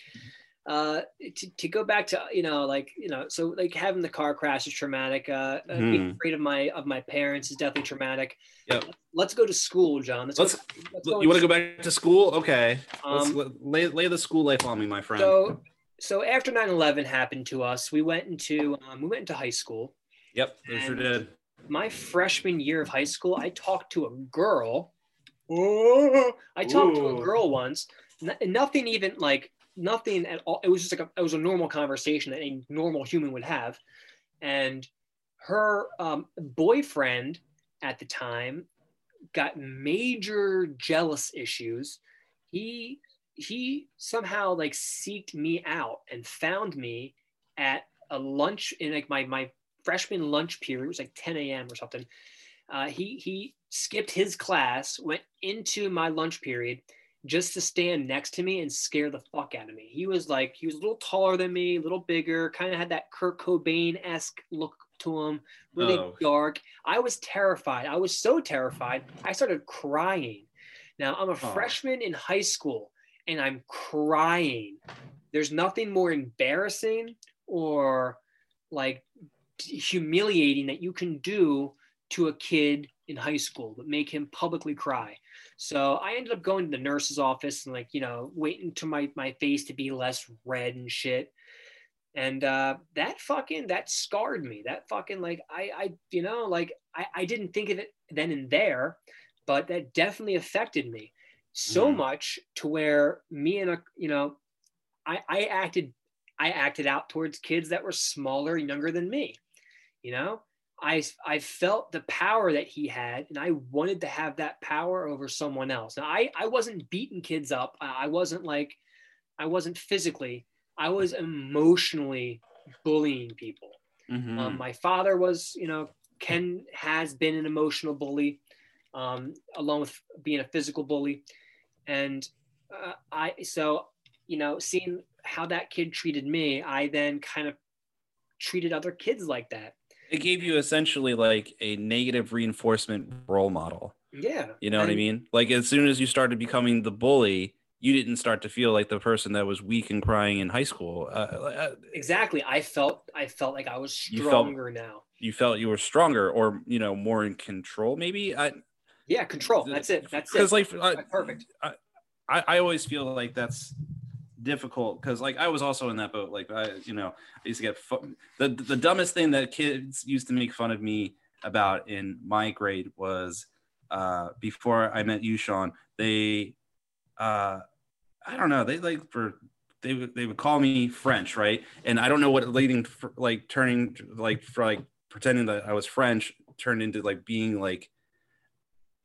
uh to, to go back to you know like you know so like having the car crash is traumatic uh, uh being Mhm. afraid of my of my parents is definitely traumatic yeah let's go to school john let's, Let's. go, let's go You want to go back to school? Okay. Let's um, lay, lay the school life on me, my friend. so so after 9-11 happened to us we went into um, we went into high school yep, they sure did. my freshman year of high school, I talked to a girl. I talked to a girl once. n- nothing even like nothing at all. It was just like a, it was a normal conversation that a normal human would have. And her um, boyfriend at the time got major jealous issues. He he somehow like seeked me out and found me at a lunch in like my my freshman lunch period. It was like 10 a.m. or something. Uh, he he skipped his class, went into my lunch period just to stand next to me and scare the fuck out of me. He was like he was a little taller than me, a little bigger, kind of had that Kurt Cobain esque look to him, really Oh. dark. I was terrified. I was so terrified. I started crying. Now I'm a Oh. freshman in high school and I'm crying. There's nothing more embarrassing or like humiliating that you can do to a kid in high school but make him publicly cry so i ended up going to the nurse's office and like you know waiting to my my face to be less red and shit. And uh that fucking that scarred me. That fucking like i i you know like i i didn't think of it then and there but that definitely affected me so Mhm. much to where me and a you know i i acted i acted out towards kids that were smaller and younger than me you know I, I felt the power that he had and I wanted to have that power over someone else. Now I, I wasn't beating kids up. I wasn't like, I wasn't physically, I was emotionally bullying people. Mhm. Um, my father was, you know, Ken has been an emotional bully, um, along with being a physical bully. And uh, I, so, you know, seeing how that kid treated me, I then kind of treated other kids like that. It gave you essentially like a negative reinforcement role model. Yeah. You know what I mean? Like as soon as you started becoming the bully, you didn't start to feel like the person that was weak and crying in high school. Uh, uh, Exactly. I felt I felt like I was You felt- stronger now. you felt you were stronger, or you know, more in control. Maybe I Yeah, control. That's it. That's it. because like I, Perfect. I, I always feel like that's difficult because like I was also in that boat. Like I, you know, I used to get the the dumbest thing that kids used to make fun of me about in my grade was uh before I met you, Sean. They, uh, I don't know. They like for they would they would call me French, right? And I don't know what leading for, like turning like for like pretending that I was French turned into like being like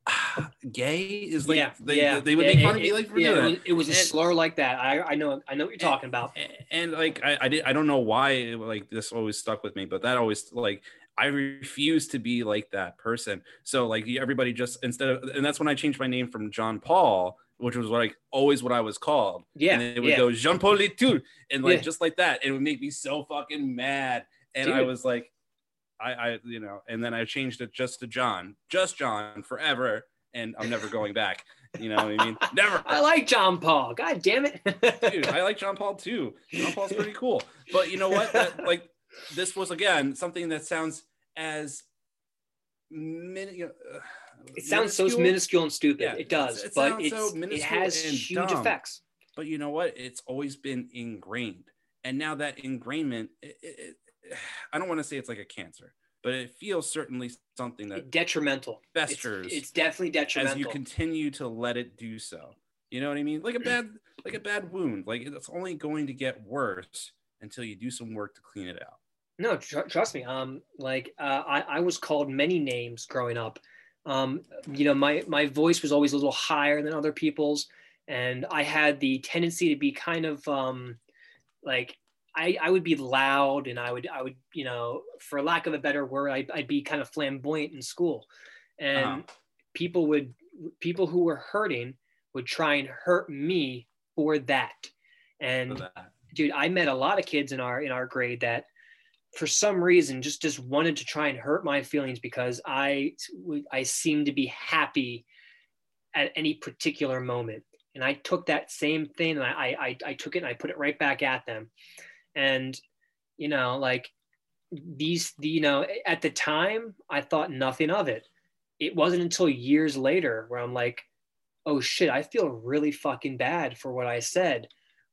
gay is like yeah, they, yeah. they would Yeah, make fun it- of me like for yeah, doing it was, it was a And- slur like that. I, I know I know what you're talking about. A- and like I, I did I don't know why like this always stuck with me, but that always like I refuse to be like that person. So like everybody just instead of and that's when I changed my name from John Paul, which was like always what I was called. Yeah, and it would yeah. go Jean Paul Latour, and like Yeah. just like that, it would make me so fucking mad. And I was like, I, I, you know, and then I changed it just to John, just John forever, and I'm never going back. You know what I mean? Never. I like John Paul. God damn it. Dude, I like John Paul too. John Paul's pretty cool. But you know what? That, like this was again something that sounds as min- uh, it sounds so minuscule, minuscule and stupid. Yeah, it does, it but so it has huge dumb. effects. But you know what? It's always been ingrained, and now that ingrainment, it, it- I don't want to say it's like a cancer, but it feels certainly something that Detrimental. It's, festers it's definitely detrimental. as you continue to let it do so. You know what I mean? Like a bad, like a bad wound. Like it's only going to get worse until you do some work to clean it out. No, tr- trust me. Um, like uh, I, I was called many names growing up. Um, you know, my my voice was always a little higher than other people's, and I had the tendency to be kind of um, like I, I would be loud and I would I would you know for lack of a better word I'd, I'd be kind of flamboyant in school and Uh-huh. people would people who were hurting would try and hurt me for that and for that. dude i met a lot of kids in our in our grade that for some reason just just wanted to try and hurt my feelings because i i seemed to be happy at any particular moment and i took that same thing and i i, I took it and i put it right back at them and you know like these the, you know at the time i thought nothing of it it wasn't until years later where i'm like oh shit i feel really fucking bad for what i said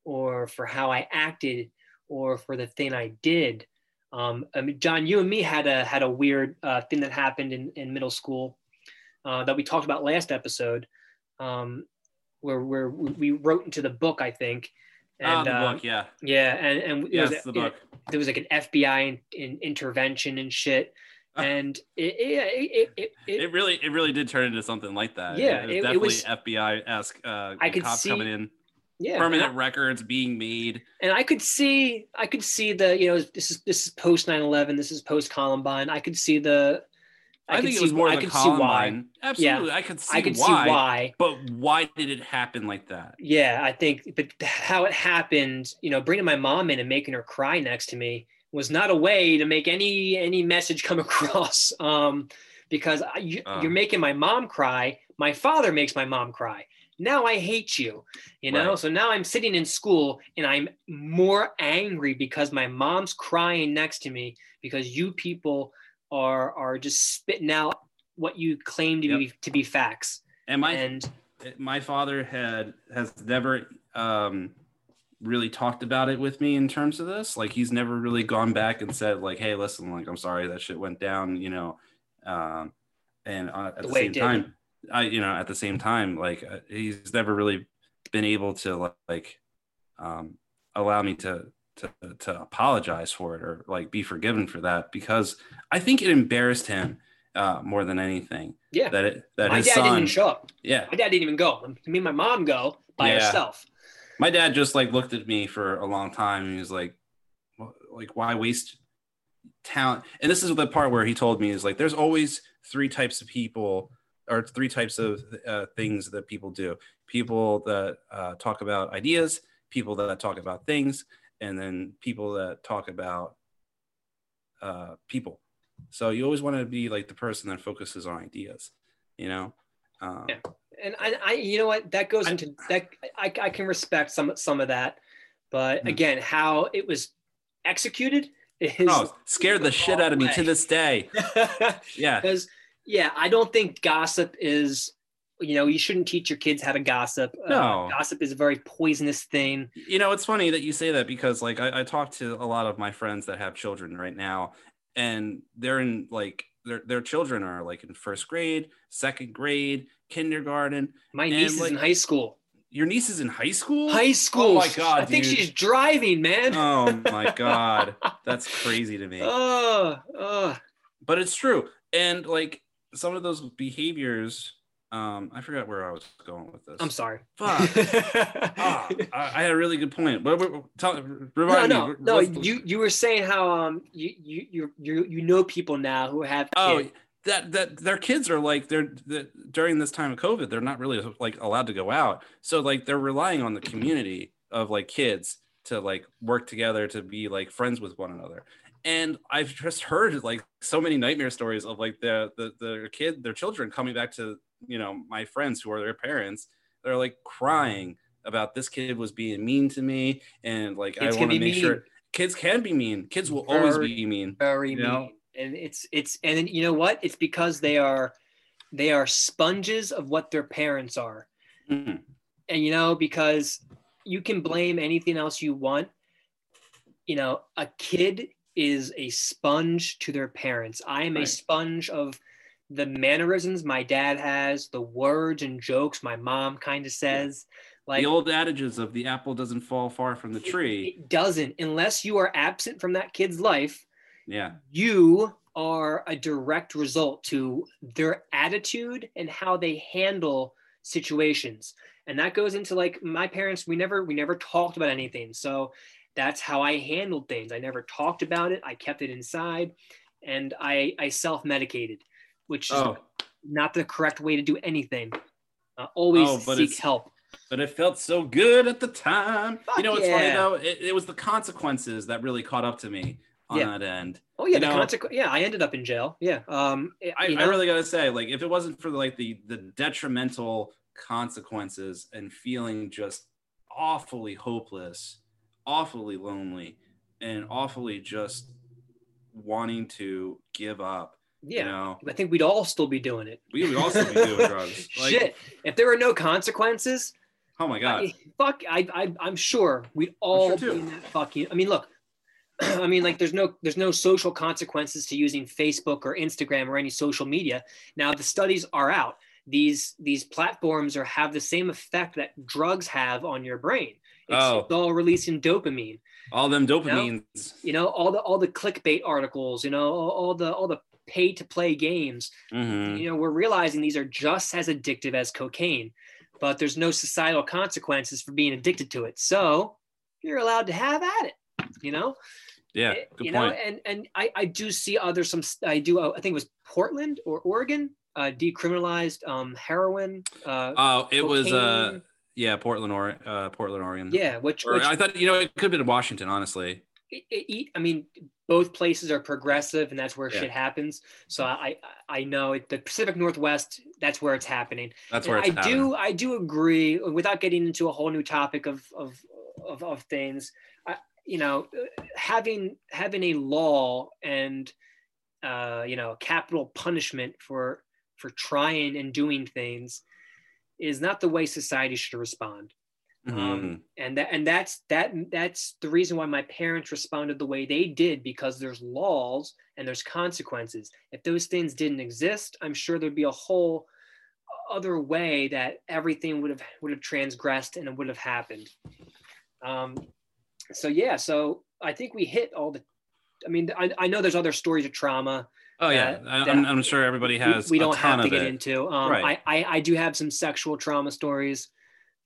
or for how I acted or for the thing I did. Um, I mean, John, you and me had a had a weird uh, thing that happened in, in middle school uh, that we talked about last episode, um, where where we wrote into the book, I think. Ah, And the book, yeah. yeah, and and it Yes, was, the book. there was like an FBI in, in intervention and shit, and it it, it, it, it, It really, it really did turn into something like that. Yeah, it, it- it was definitely FBI esque. Uh, I could cops see- coming in, yeah, permanent records being made. and I could see I could see the you know this is this is post 9/11 this is post Columbine I could see the I, could think it was more I the could see why Columbine. Absolutely, I could see I could why. see why But why did it happen like that? yeah I think but how it happened you know bringing my mom in and making her cry next to me was not a way to make any any message come across um because I, you, Uh. you're making my mom cry my father makes my mom cry now I hate you, you know? Right. So now I'm sitting in school and I'm more angry because my mom's crying next to me because you people are are just spitting out what you claim to be to be facts. And my and my father had has never um really talked about it with me in terms of this. Like he's never really gone back and said like hey listen like i'm sorry that shit went down you know? Um and uh, at The the, same time i you know at the same time like uh, he's never really been able to like um allow me to to to apologize for it or like be forgiven for that because i think it embarrassed him uh more than anything yeah, that it that my his dad didn't even show up. yeah My dad didn't even go. Me and my mom go by Yeah. herself. my dad just like looked at me for a long time and he was like like why waste talent and this is the part where he told me is like there's always three types of people or three types of uh, things that people do people that uh, talk about ideas people that talk about things and then people that talk about uh, people. So you always want to be like the person that focuses on ideas you know? Um, Yeah. and I, I you know what? That goes I- into that I, I can respect some some of that. But Hmm. again how it was executed is oh scared the shit out of me to this day. Yeah. Because yeah i don't think gossip is you know you shouldn't teach your kids how to gossip Uh, No. gossip is a very poisonous thing You know, it's funny that you say that because like I, I talk to a lot of my friends that have children right now, and they're in like their their children are like in first grade, second grade, kindergarten. my niece is like, in high school Your niece is in high school. high school Oh my god! i think she's driving man Oh my god, that's crazy to me. oh, oh. But it's true, and like some of those behaviors. Um, I forgot where I was going with this. i'm sorry Fuck. Ah, I, I had a really good point. But, tell, no, remind no, me. no. what's- You you were saying how um you you you you know people now who have Oh, kids. that that their kids are like they're that during this time of COVID, they're not really like allowed to go out. So like they're relying on the community of like kids to like work together to be like friends with one another. And I've just heard like so many nightmare stories of like the the their kid, their children coming back to you know my friends who are their parents. They're like crying about this kid was being mean to me, and like Kids I want to make mean. sure kids can be mean. Kids will always be mean. very You mean. And it's it's and then, you know what? It's because they are they are sponges of what their parents are. Mhm. And you know, because you can blame anything else you want. You know, a kid is a sponge to their parents. I am a sponge of the mannerisms my dad has, the words and jokes my mom kind of says. Like the old adages of the apple doesn't fall far from the tree. it doesn't unless you are absent from that kid's life Yeah. you are a direct result to their attitude and how they handle situations and that goes into like my parents we never we never talked about anything so that's how I handled things. I never talked about it. I kept it inside, and I I self medicated, which is Oh, not the correct way to do anything. Uh, always Oh, but seek it's- help. but it felt so good at the time. Fuck you know what's funny though? It, it was the consequences that really caught up to me on Yeah. that end. Oh yeah, you the know- consequence. Yeah, I ended up in jail. Yeah. Um. I, I really gotta say, like, if it wasn't for like the the detrimental consequences and feeling just awfully hopeless, awfully lonely, and awfully just wanting to give up, yeah. you know, I think we'd all still be doing it. we would also be doing drugs. Like, Shit. If there were no consequences, Oh my god. I, fuck, I, I, I'm sure we'd all sure be in that fucking. I mean, look, I mean, like, there's no, there's no social consequences to using Facebook or Instagram or any social media. Now, the studies are out. These, these platforms are have the same effect that drugs have on your brain. It's, Oh. all releasing dopamine. All them dopamines. You know, all the, all the clickbait articles. You know, all, all the, all the pay to play games Mhm. you know we're realizing these are just as addictive as cocaine but there's no societal consequences for being addicted to it so you're allowed to have at it you know Yeah, Eh, good you point. know and and I, I do see other some i do uh, i think it was portland or oregon uh, decriminalized um heroin uh Oh, it was uh yeah, Portland or uh Portland, Oregon. yeah which, Or which I thought you know it could have been Washington, honestly. I mean, both places are progressive, and that's where Yeah. shit happens. So I, I know it, the Pacific Northwest. That's where it's happening. That's where it's I do, I do agree. Without getting into a whole new topic of of of, of things, I, you know, having having a law and uh, you know capital punishment for for trying and doing things is not the way society should respond Mhm. um, and that and that's that that's the reason why my parents responded the way they did because there's laws and there's consequences if those things didn't exist i'm sure there'd be a whole other way that everything would have would have transgressed and it would have happened um, so yeah so i think we hit all the i mean i, I know there's other stories of trauma oh yeah, that I'm, I'm sure everybody has. we, a don't have to get it. into um, Right. I, I i do have some sexual trauma stories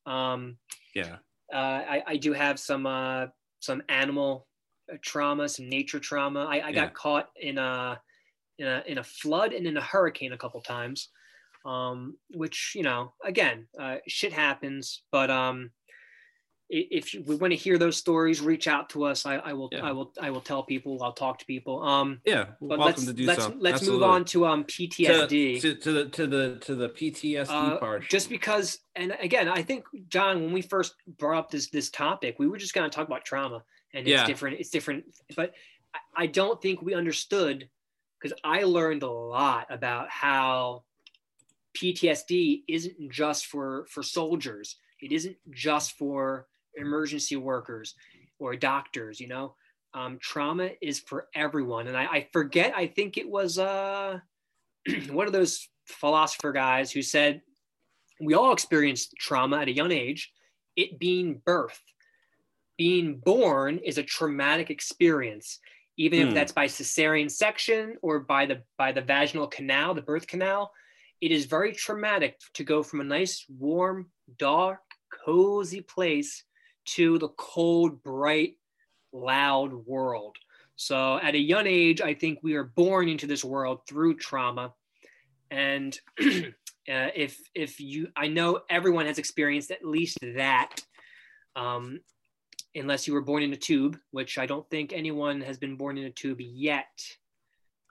um, Yeah, uh, I, I do have some uh, some animal trauma, some nature trauma. I, I Yeah. got caught in a, in a in a flood and in a hurricane a couple times, um, which you know, again, uh, shit happens. But um, if we want to hear those stories, reach out to us. I, I will Yeah. I will I will tell people. I'll talk to people. Um, yeah. but Welcome let's to do let's so. let's move on to um to, PTSD. to, to the to the to the PTSD Uh, part. just because and again i think john when we first brought up this this topic we were just going to talk about trauma and it's Yeah. different it's different but I- i don't think we understood because i learned a lot about how ptsd isn't just for for soldiers it isn't just for emergency workers or doctors you know? Um, trauma is for everyone. And I, I forget i think it was uh one of those philosopher guys who said we all experience trauma at a young age. It being birth being born is a traumatic experience even Hmm. if that's by cesarean section or by the by the vaginal canal the birth canal. It is very traumatic to go from a nice warm dark cozy place to the cold bright loud world. So at a young age i think we are born into this world through trauma. And uh, if if you i know everyone has experienced at least that um, unless you were born in a tube which i don't think anyone has been born in a tube yet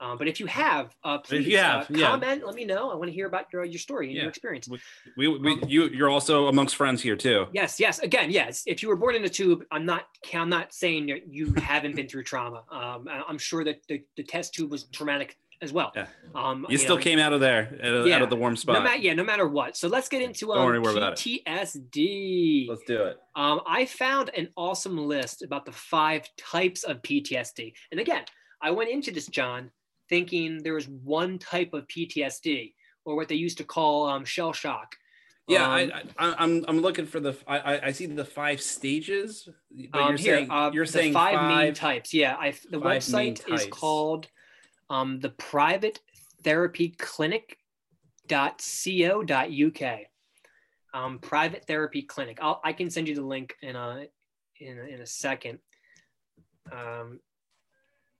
um, but if you have uh, please you uh, yeah. comment let me know i want to hear about your, your story and Yeah. your experience we, we you you're also amongst friends here too. yes yes again yes if you were born in a tube i'm not i'm not saying that you haven't been through trauma um, i'm sure that the, the test tube was traumatic as well Yeah. um, You still know, came out of there, out of, Yeah. out of the warm spot. no matter yeah no matter what so let's get into Don't um, it. ptsd Let's do it. um, i found an awesome list about the five types of ptsd and again i went into this john thinking there was one type of ptsd or what they used to call um, shell shock Yeah, Um, I, I, I'm I'm looking for the I I- see the five stages. But um, you're here, saying uh, you're saying five, five, main types. Yeah, I the website is called um, the Private Therapy Clinic .co.uk. Um, private therapy clinic. I'll, I can send you the link in a in a, in a second. Um,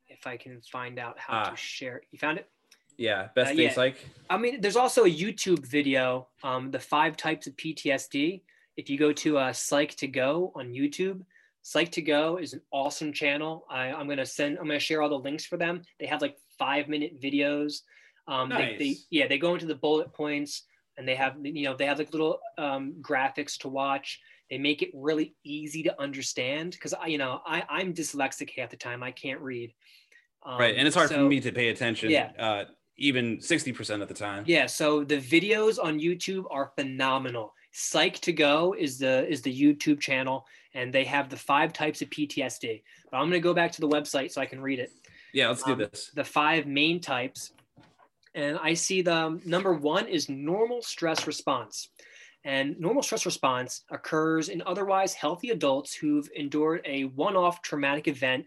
if I can find out how Ah. to share, you found it. Yeah, best Uh, yeah. psych. I mean, there's also a YouTube video, um, the five types of PTSD. If you go to uh, Psych2Go on YouTube, Psych2Go is an awesome channel. I, I'm gonna send, I'm gonna share all the links for them. They have like five minute videos. Um, they, they, Nice. yeah, they go into the bullet points and they have, you know, they have like little um, graphics to watch. They make it really easy to understand because I, you know, I, I'm dyslexic half the time. I can't read. Um, right, and it's hard for me to pay attention. yeah. Uh, even sixty percent of the time. Yeah, so the videos on YouTube are phenomenal. Psych2Go is the is the YouTube channel, and they have the five types of PTSD. But I'm gonna go back to the website so I can read it. Yeah, let's do Um, this. The five main types, and I see the um, number one is normal stress response. And normal stress response occurs in otherwise healthy adults who've endured a one-off traumatic event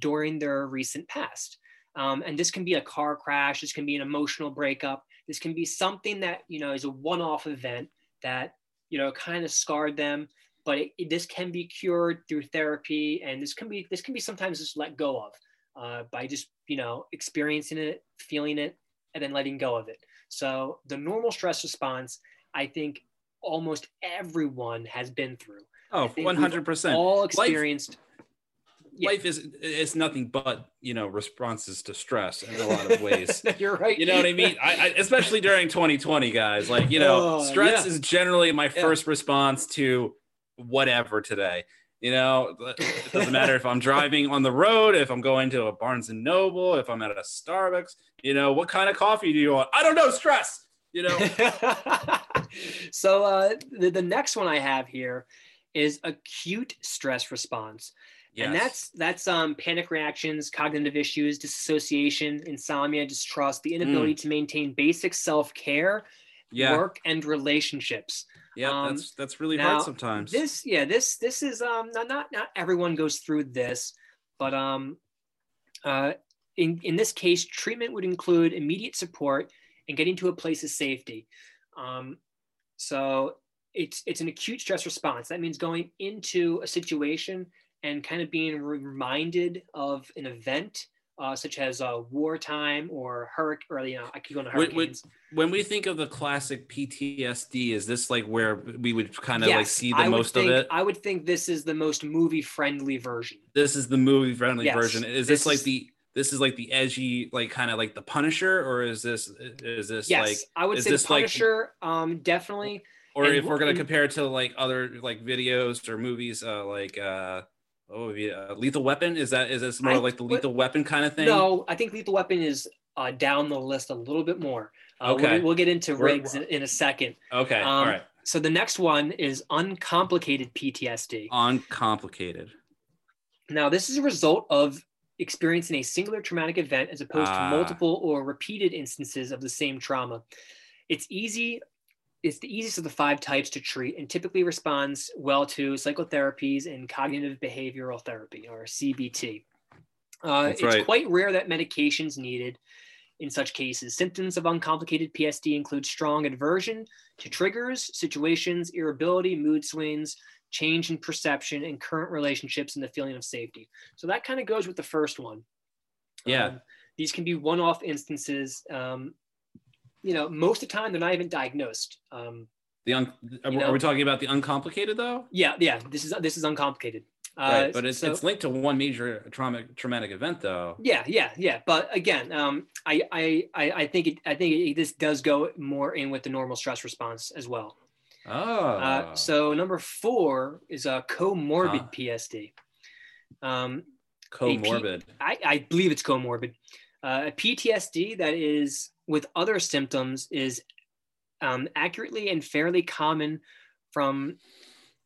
during their recent past. Um, and this can be a car crash. This can be an emotional breakup. This can be something that you know is a one-off event that you know kind of scarred them. But it, it- this can be cured through therapy, and this can be this can be sometimes just let go of uh, by just you know experiencing it, feeling it, and then letting go of it. So the normal stress response, I think, almost everyone has been through. Oh, one hundred percent. All experienced. yeah. Life is it's nothing but you know responses to stress in a lot of ways. You're right. You know what I mean? I, I especially during 2020, guys. Like you know, Oh, stress yeah. is generally my Yeah. first response to whatever today. You know, it doesn't matter if I'm driving on the road, if I'm going to a Barnes and Noble, if I'm at a Starbucks. You know, what kind of coffee do you want? I don't know. Stress. You know. so uh, the, the next one I have here is acute stress response. And that's that's um, panic reactions, cognitive issues, disassociation, insomnia, distrust, the inability to maintain basic self-care, Mm. yeah. work, and relationships. Yeah. um, that's that's really now, hard sometimes. This, yeah, this this is um not not, not everyone goes through this, but um uh in in this case, treatment would include immediate support and getting to a place of safety. Um, so it's it's an acute stress response. That means going into a situation and kind of being reminded of an event. Uh, such as uh, wartime or hurricane, or you know, I keep going to hurricanes. when we think of the classic PTSD, is this like where we would kind of like see the most think, of it? I would think this is the most movie friendly version. this is the movie friendly Yes, version. Is this this, like is- the this is like the edgy, like kind of like the Punisher, or is this is this Yes, like I would is say this like- Punisher, um, definitely. or and if we're gonna and- compare it to like other like videos or movies, uh, like uh, oh yeah, Lethal Weapon? Is that is this more I- like the Lethal Weapon kind of thing? No, I think Lethal Weapon is uh, down the list a little bit more. Uh, Okay. we'll, we'll get into Riggs in, in a second. Okay, all Um, right, So the next one is uncomplicated PTSD. uncomplicated. Now, this is a result of experiencing a singular traumatic event as opposed Ah. to multiple or repeated instances of the same trauma. It's easy. It's the easiest of the five types to treat and typically responds well to psychotherapies and cognitive behavioral therapy or CBT. Uh, it's right. quite rare that medications needed in such cases. Symptoms of uncomplicated PSD include strong aversion to triggers, situations, irritability, mood swings, change in perception, and current relationships and the feeling of safety. So that kind of goes with the first one. Yeah. Um, these can be one off instances. Um, you know, most of the time they're not even diagnosed. Um, The un- are, You are we talking about the uncomplicated though? yeah, yeah, this is this is uncomplicated. Uh, right, but it's, so- it's linked to one major traumatic traumatic event though. Yeah, yeah, yeah. But again, um, I, I, I, I think it, I think it, this does go more in with the normal stress response as well. Oh, Uh, so number four is a comorbid Huh. PSD. Um, comorbid. I, I believe it's comorbid. Uh, a PTSD that is with other symptoms is um, accurately and fairly common from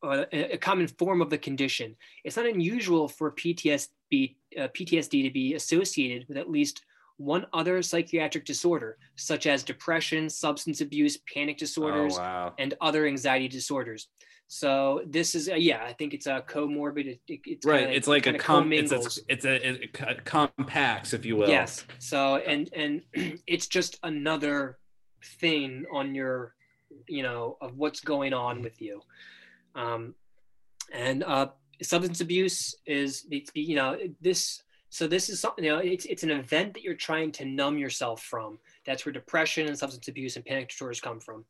uh, a a common form of the condition. It's not unusual for PTSD, uh, PTSD to be associated with at least one other psychiatric disorder, such as depression, substance abuse, panic disorders, Oh wow. and other anxiety disorders. So this is, uh, yeah, I think it's a comorbid. It, it- it's Right, kinda- it's like a com. It's a, it's a, it compacts, if you will. Yes. So and and it's just another thing on your, you know, of what's going on with you. Um, and uh, substance abuse is it's you know this so this is something you know it's it's an event that you're trying to numb yourself from that's where depression and substance abuse and panic disorders come from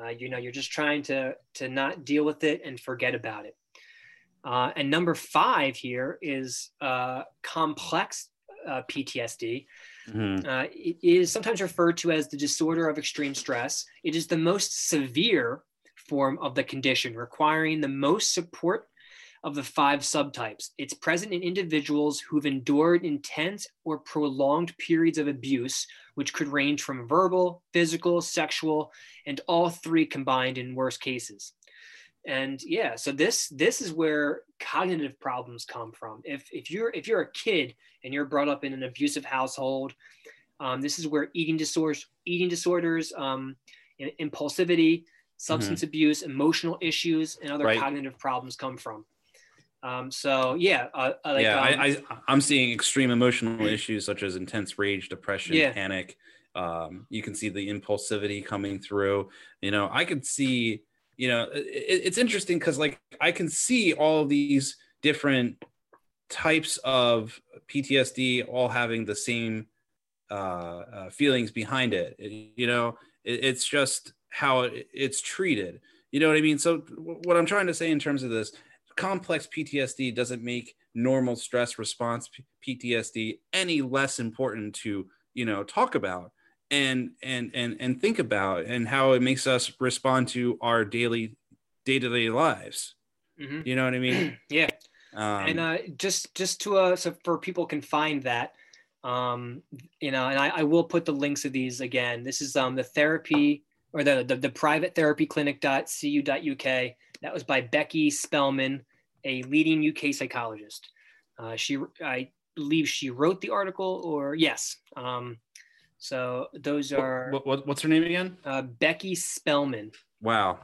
uh, you know you're just trying to to not deal with it and forget about it uh, and number five here is uh, complex uh, ptsd Mhm. uh, it is sometimes referred to as the disorder of extreme stress. It is the most severe form of the condition, requiring the most support of the five subtypes. It's present in individuals who've endured intense or prolonged periods of abuse, which could range from verbal, physical, sexual, and all three combined in worst cases. And yeah, so this this is where cognitive problems come from. If if you're if you're a kid and you're brought up in an abusive household, um, this is where eating disorders, eating disorders, um, impulsivity, substance abuse, emotional issues, and other Right. cognitive problems come from. Um, so yeah, uh, uh, like, yeah, um, I, I I'm seeing extreme emotional issues such as intense rage, depression, Yeah. panic. Um, you can see the impulsivity coming through. You know, I could see. You know, it, it's interesting because like I can see all these different types of PTSD all having the same uh, uh, feelings behind it. It- you know, it, it's just how it, it's treated. You know what I mean? So what I'm trying to say in terms of this complex PTSD doesn't make normal stress response PTSD any less important to you know talk about and and and and think about and how it makes us respond to our daily day-to-day lives. mhm. You know what I mean? yeah. Um, and uh, just just to uh, so for people can find that um you know and I, I will put the links of these again this is um the therapy or the the, the private therapy clinic.co.uk that was by becky spelman a leading uk psychologist uh, she i believe she wrote the article or yes um so those are what, what, what's her name again? uh, becky spelman Wow,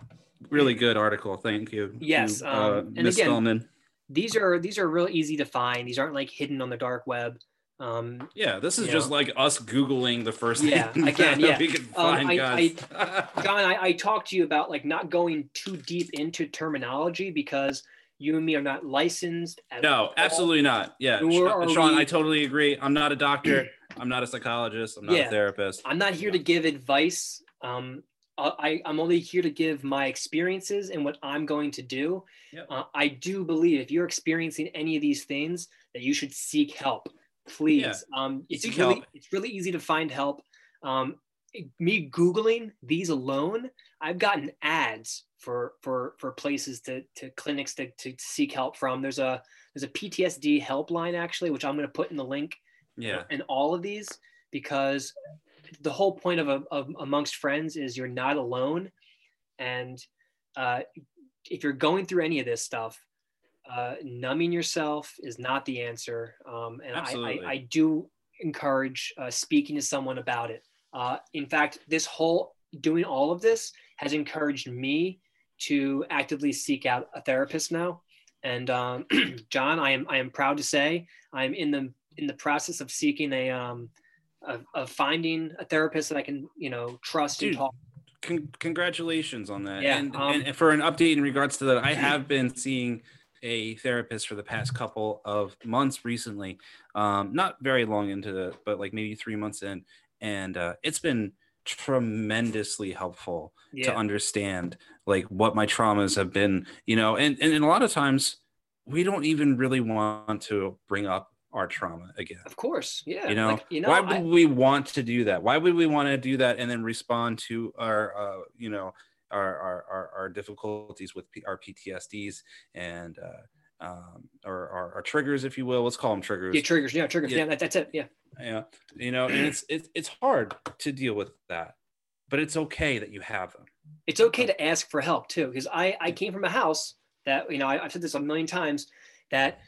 really good article. Thank you. Yes, um, uh, and again- Spelman. these are these are real easy to find these aren't like hidden on the dark web um Yeah, this is just know. like us googling the first Yeah, thing again, yeah. we can Um, find, I- guys. John, I, I talked to you about like not going too deep into terminology because you and me are not licensed. At no, all. absolutely not. Yeah, Nor Sean, we- I totally agree. I'm not a doctor. I'm not a psychologist. I'm not Yeah. a therapist. I'm not here to give advice. Um, I, I'm only here to give my experiences and what I'm going to do. Yep. Uh, I do believe if you're experiencing any of these things, that you should seek help. Please. Yeah. Um, it's Seek really help. it's really easy to find help. Um, me googling these alone, I've gotten ads for for for places to to clinics to to seek help from. There's a there's a PTSD helpline actually, which I'm going to put in the link Yeah, in all of these because the whole point of, a, of amongst friends is you're not alone and uh, if you're going through any of this stuff uh, numbing yourself is not the answer um, and I, I, I do encourage uh, speaking to someone about it uh, in fact this whole doing all of this has encouraged me to actively seek out a therapist now and um, john i am i am proud to say i'm in the in the process of seeking a um of, of finding a therapist that I can you know trust and talk. Con- congratulations on that. Yeah, and, um, and for an update in regards to that, I have been seeing a therapist for the past couple of months recently. Um, not very long into the, but like maybe three months in, and uh, it's been tremendously helpful to understand like what my traumas have been. You know, and and, and a lot of times we don't even really want to bring up our trauma again of course. Yeah, you know, like, you know, why I- would we want to do that why would we want to do that and then respond to our uh, you know our, our our our difficulties with P- our ptsds and uh um or our, our triggers if you will let's call them triggers yeah, triggers. Yeah, triggers. Yeah. Yeah, that, that's it. Yeah, yeah you know and it's it's it's hard to deal with that but it's okay that you have them it's okay to ask for help too, because I I came from a house that you know I, I've said this a million times that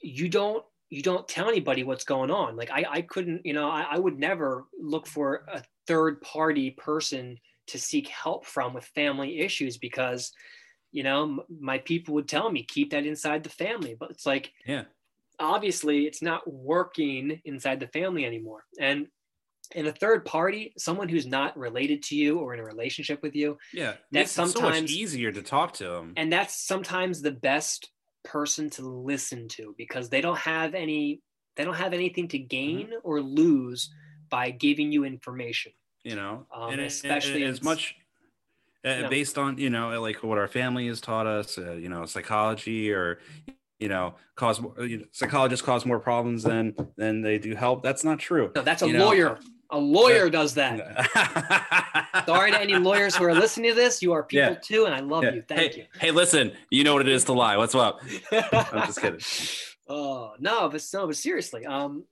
you don't you don't tell anybody what's going on. Like I I couldn't you know I, I would never look for a third party person to seek help from with family issues because you know m- my people would tell me keep that inside the family. But it's like yeah. obviously it's not working inside the family anymore. And in a third party someone who's not related to you or in a relationship with you yeah That's it so much sometimes- easier to talk to them and that's sometimes the best person to listen to because they don't have any they don't have anything to mm-hmm. gain or lose by giving you information. You know Um, and, especially especially as much uh, No. based on you know like what our family has taught us uh, you know psychology or you know cause more you know, psychologists cause more problems than than they do help that's not true No, that's a You know, lawyer. A lawyer does that. uh, Sorry to any lawyers who are listening to this. You are people Yeah. too, and I love Yeah. you. Thank hey, hey listen you know what it is to lie what's up i'm just kidding Oh no, but no, but seriously, um,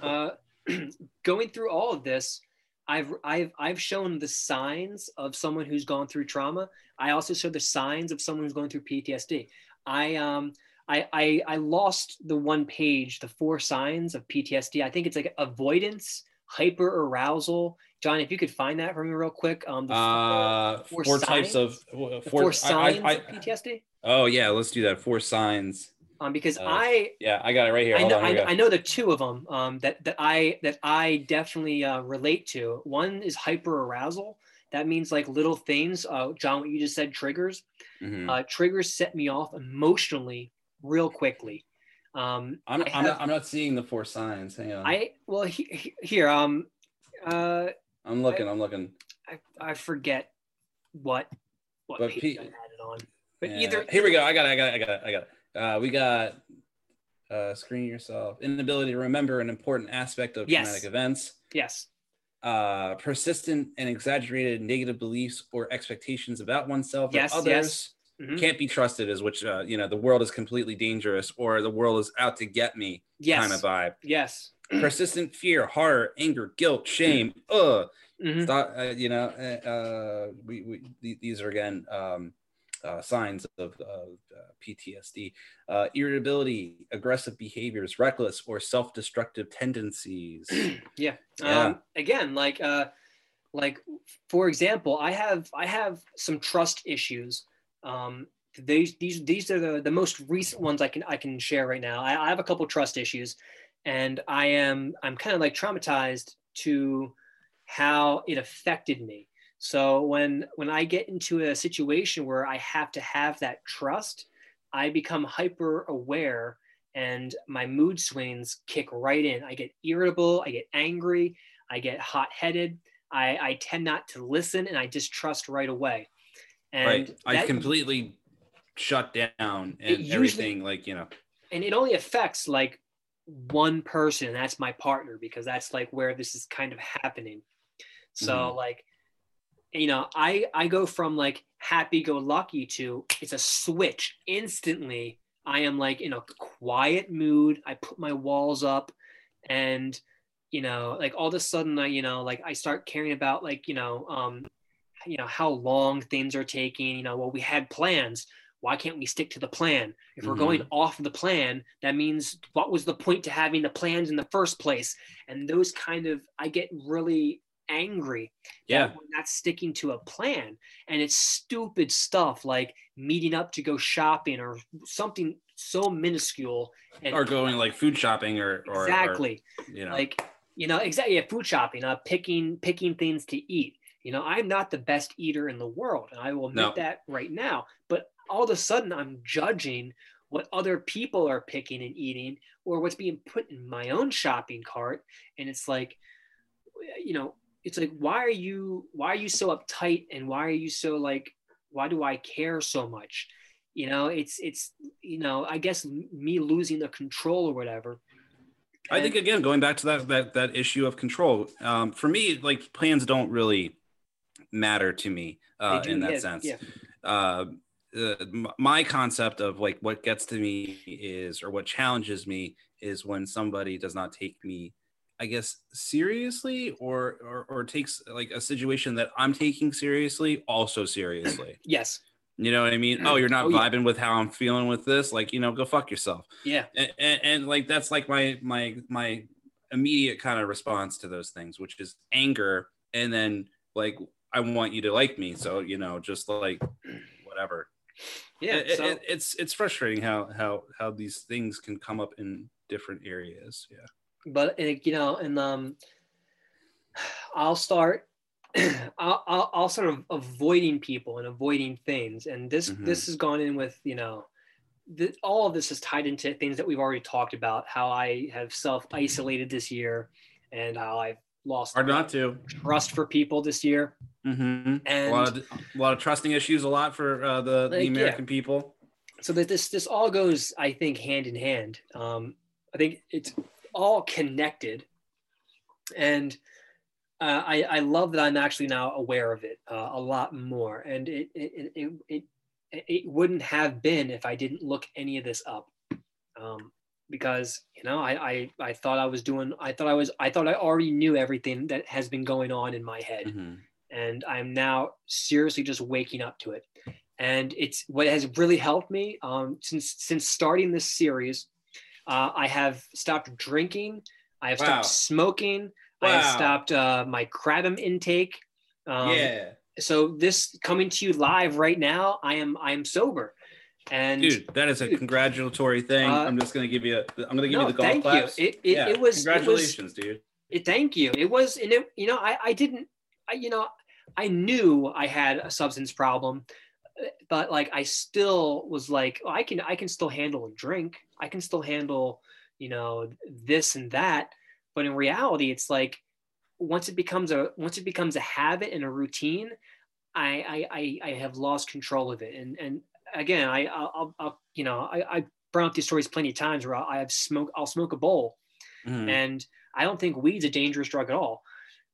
uh, going through all of this, I've I've I've shown the signs of someone who's gone through trauma. I also show the signs of someone who's going through PTSD. I um I I, I lost the one page, the four signs of PTSD. I think it's like avoidance, hyper arousal. John, if you could find that for me real quick. Um, the uh four four types of four, four I- signs I- I- of PTSD. oh yeah let's do that four signs Um, because Uh, I yeah i got it right here I know, on, here I. I know the two of them um, that that I that I definitely uh, relate to. One is hyper arousal. That means like little things. Uh, John, what you just said triggers. Mhm. Uh, triggers set me off emotionally real quickly. Um, I'm, I I'm, not, I'm not seeing the four signs hang on I well he, he- here um uh i'm looking i'm looking I, I forget what what But page I had it on, but Yeah. either here we go. I got it. I got it. I got it. I got it. Uh, we got uh, screen yourself. Inability to remember an important aspect of Yes. traumatic events. yes Uh, persistent and exaggerated negative beliefs or expectations about oneself Yes, or others. yes. Mhm. Can't be trusted, is which uh, you know the world is completely dangerous or the world is out to get me yes kind of vibe. yes Persistent fear, horror, anger, guilt, shame. Ugh. Mhm. Stop, uh, you know, uh, uh, we, we these are again um, uh, signs of uh, uh, PTSD. Uh, irritability, aggressive behaviors, reckless or self-destructive tendencies. yeah. Yeah. Um, again, like uh, like for example, I have I have some trust issues. Um, these these these are the, the most recent ones I can I can share right now. I, I have a couple trust issues, and I am I'm kind of like traumatized to how it affected me. So when when I get into a situation where I have to have that trust, I become hyper aware and my mood swings kick right in. I get irritable, I get angry, I get hot headed. I, I tend not to listen and I distrust right away. And right. I that- completely shut down and usually- everything. Like you know, and it only affects like one person, and that's my partner, because that's like where this is kind of happening. So Mhm. like, you know, I I go from like happy go lucky to it's a switch instantly. I am like in a quiet mood. I put my walls up, and you know, like all of a sudden, I you know, like I start caring about like you know, um, you know how long things are taking. You know, well, we had plans. Why can't we stick to the plan? If we're Mhm. going off the plan, that means what was the point to having the plans in the first place? And those kind of, I get really angry yeah, we're not sticking to a plan. And it's stupid stuff like meeting up to go shopping or something so minuscule. And or going like food shopping or or or, exactly you know, like you know exactly yeah, food shopping uh picking picking things to eat you know i'm not the best eater in the world and i will admit No. that right now but all of a sudden i'm judging what other people are picking and eating or what's being put in my own shopping cart and it's like you know it's like why are you why are you so uptight and why are you so like why do i care so much you know it's it's you know i guess me losing the control or whatever I think again, going back to that that that issue of control. Um, for me, like plans don't really matter to me uh, do, in that yeah, sense. yeah. Uh, uh, my concept of like what gets to me is, or what challenges me is when somebody does not take me, I guess, seriously, or or, or takes like a situation that I'm taking seriously also seriously. yes You know what I mean? Mm. Oh, you're not Oh, yeah. vibing with how I'm feeling with this. Like, you know, go fuck yourself yeah and, and, and like that's like my my my immediate kind of response to those things which is anger and then like i want you to like me so you know just like whatever yeah it- so, it- it's it's frustrating how how how these things can come up in different areas yeah but uh, you know and um i'll start I'll, I'll, I'll sort of avoiding people and avoiding things and this Mhm. this has gone in with you know the, all of this is tied into things that we've already talked about. How I have self isolated this year, and how I've lost Hard not to. trust for people this year. Mm-hmm. And a lot of a lot of trusting issues. A lot for uh, the, the Like, American people. so that this this all goes, I think, hand in hand. Um, I think it's all connected, and uh, I I love that I'm actually now aware of it uh, a lot more, and it it, it it it wouldn't have been if I didn't look any of this up, um, because you know I, I I thought I was doing I thought I was I thought I already knew everything that has been going on in my head Mhm. and I'm now seriously just waking up to it. And it's what has really helped me um, since since starting this series. Uh, I have stopped drinking. I have Wow. stopped smoking. I have stopped uh, my kratom intake. Um, yeah, So this coming to you live right now, I am I am sober. And dude, that is a Dude. congratulatory thing. Uh, I'm just gonna give you. A, I'm gonna give no, you the golf thank claps. you. It, it, yeah, it was it was congratulations, dude. it, thank you. It was, and it, you know, I, I didn't, I, you know, I knew I had a substance problem, but like I still was like, oh, I can, I can still handle a drink. I can still handle, you know, this and that. But in reality, it's like once it becomes a once it becomes a habit and a routine, I I, I, I have lost control of it. And and again, I I'll, I'll, you know I, I brought up these stories plenty of times where I'll, I have smoke I'll smoke a bowl Mhm. and I don't think weed's a dangerous drug at all,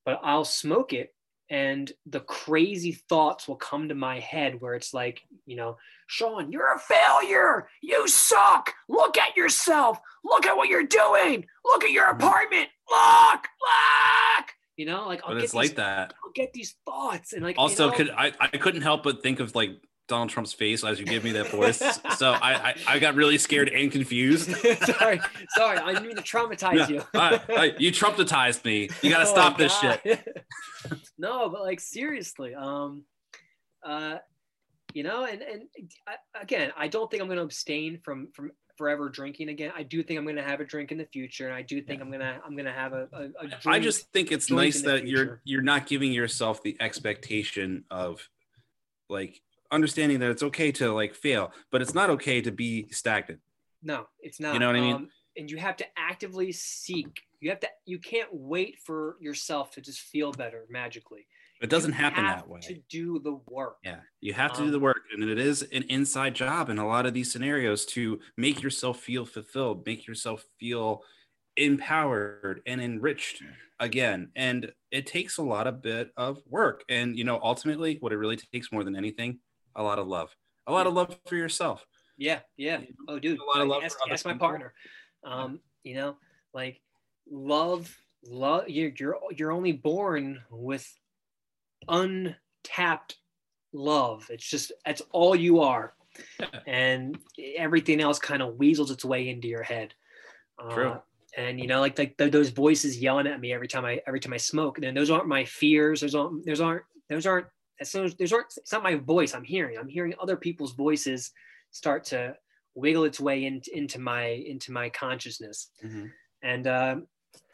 but I'll smoke it and the crazy thoughts will come to my head where it's like, you know, Sean, you're a failure. You suck. Look at yourself. Look at what you're doing. Look at your Mhm. apartment. Look, look. You know, like I'll But it's these, like that. I'll get these thoughts and like you Also, know, could I? I couldn't help but think of like Donald Trump's face as you give me that voice. so I, I I got really scared and confused. sorry, sorry, I didn't mean to traumatize you. I- I- you traumatized me. You got to Oh, stop this shit. no, but like seriously, um, uh, you know, and and I, again, I don't think I'm going to abstain from from forever drinking again. I do think I'm going to have a drink in the future, and I do think I'm gonna I'm gonna have a, a, a drink. I just think it's nice that you're you're not giving yourself the expectation of like understanding that it's okay to like fail, but it's not okay to be stagnant. no, it's not. You know what I mean? Um, and you have to actively seek. You have to. You can't wait for yourself to just feel better magically. It doesn't You happen that way. To do the work. Yeah, you have to do Um, the work, and it is an inside job in a lot of these scenarios to make yourself feel fulfilled, make yourself feel empowered and enriched again. And it takes a lot of bit of work. And you know, ultimately, what it really takes more than anything, a lot of love, a lot of love for yourself. Yeah, yeah. Oh, dude, a lot of love ask, for other ask my partner. Um, you know, like love, love. You're you're you're only born with untapped love. It's just that's all you are, and everything else kind of weasels its way into your head. Uh, True. And you know, like like th- those voices yelling at me every time I every time I smoke. And those aren't my fears. Those aren't those aren't those aren't as soon as those aren't it's not my voice I'm hearing. I'm hearing other people's voices start to wiggle its way into into my into my consciousness Mhm. and um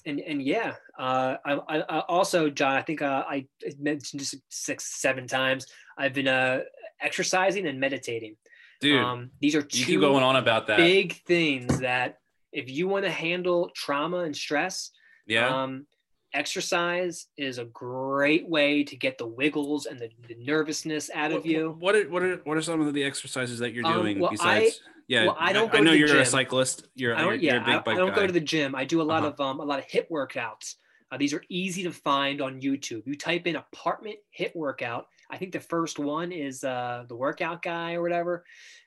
and and yeah uh I, I, also john i think uh, i mentioned this six seven times i've been uh exercising and meditating Dude, um these are you two keep going on about that. big things that if you want to handle trauma and stress yeah. um exercise is a great way to get the wiggles and the, the nervousness out What- of you What are what are what are some of the exercises that you're Um, doing well, besides? yeah, well, I don't I, go to know the you're a cyclist. You're, I you're, don't, you're yeah, a big I, I don't guy. go to the gym. I do a lot Uh-huh. of um, a lot of HIIT workouts. Uh, these are easy to find on YouTube. You type in apartment HIIT workout. I think the first one is uh, the workout guy or whatever,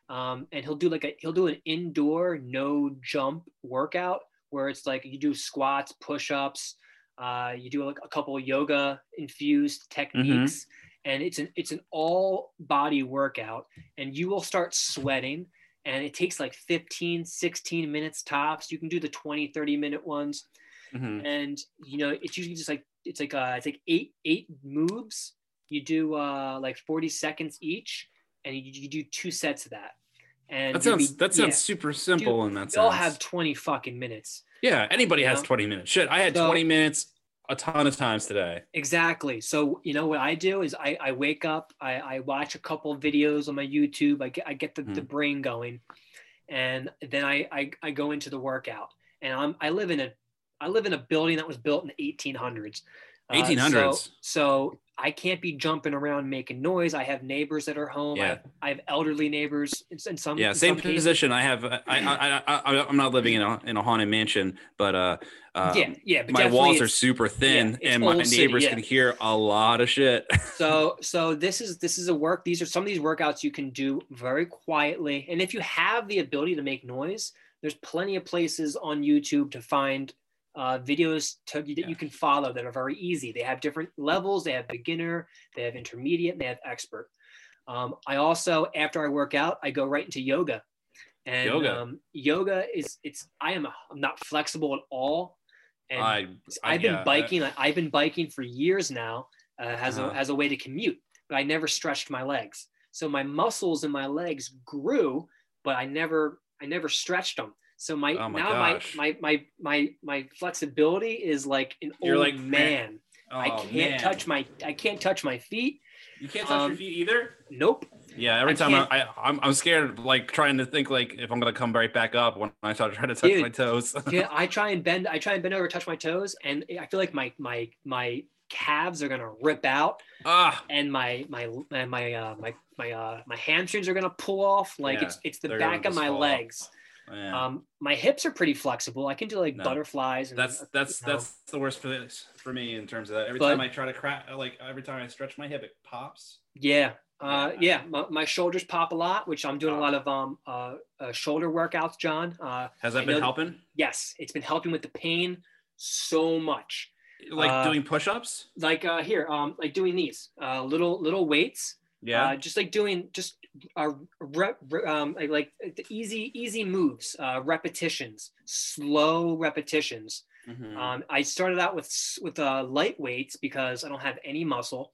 um, and he'll do like a he'll do an indoor no jump workout where it's like you do squats, push ups, uh, you do like a couple of yoga infused techniques, and it's an it's an all body workout, and you will start sweating and it takes like 15 16 minutes tops. You can do the 20 30 minute ones Mhm. and you know it's usually just like it's like uh it's like eight eight moves. You do uh like 40 seconds each and you, you do two sets of that. And That sounds be- that sounds yeah, super simple in that sense. they all have 20 fucking minutes yeah, anybody has know? 20 minutes. Shit, I had So- 20 minutes a ton of times today. Exactly. So you know what I do is I, I wake up, I, I watch a couple of videos on my YouTube, I get I get the, the Mhm. brain going, and then I, I I go into the workout. And I'm I live in a I live in a building that was built in the 1800s. Uh, 1800s. so, so I can't be jumping around making noise. I have neighbors that are home. I, Yeah. have, I have elderly neighbors in, some yeah, in same some cases. position. I have. I, I, I, I, I'm not living in a in a haunted mansion, but uh, uh yeah, yeah. But my walls are super thin, it's and my old city, neighbors yeah. can hear a lot of shit. so so this is this is a work these are some of these workouts you can do very quietly and if you have the ability to make noise there's plenty of places on youtube to find uh, videos to, that Yeah. you can follow that are very easy they have different levels they have beginner they have intermediate and they have expert um, i also after i work out i go right into yoga and Yoga. um, yoga is it's i am i'm not flexible at all and I, I- I've been yeah, biking. I, I've been biking for years now uh, as Uh-huh. a as a way to commute, but I never stretched my legs. So my muscles in my legs grew, but I never I never stretched them. So my, Oh my now gosh. my, my my my my flexibility is like an You're old like, man. I Oh, can't man. touch my I can't touch my feet. You can't touch um, your feet either. Nope. Yeah, every I time I, can't- I I'm, I'm scared, like trying to think like if I'm gonna come right back up when I start trying to touch Dude. my toes. Yeah, I try and bend. I try and bend over, touch my toes, and I feel like my my my calves are gonna rip out. ah, and my my my my uh, my my uh, my hamstrings are gonna pull off. Like Yeah, it's it's the back of my legs. off. Man. Um, my hips are pretty flexible. I can do like No. butterflies. And, that's that's you know. that's the worst for this for me in terms of that. Every But- time I try to crack, like every time I stretch my hip, it pops. yeah. Uh, Yeah. yeah, my, my shoulders pop a lot, which I'm doing a Oh. lot of um, uh, uh, shoulder workouts, John. Uh, Has I that been know- helping? yes, it's been helping with the pain so much. Like Uh, doing push-ups? Like uh, here, um, like doing these uh, little little weights. Yeah. Uh, just like doing just uh, re- um, like, easy easy moves, uh, repetitions, slow repetitions. Mhm. Um, I started out with with uh, light weights because I don't have any muscle,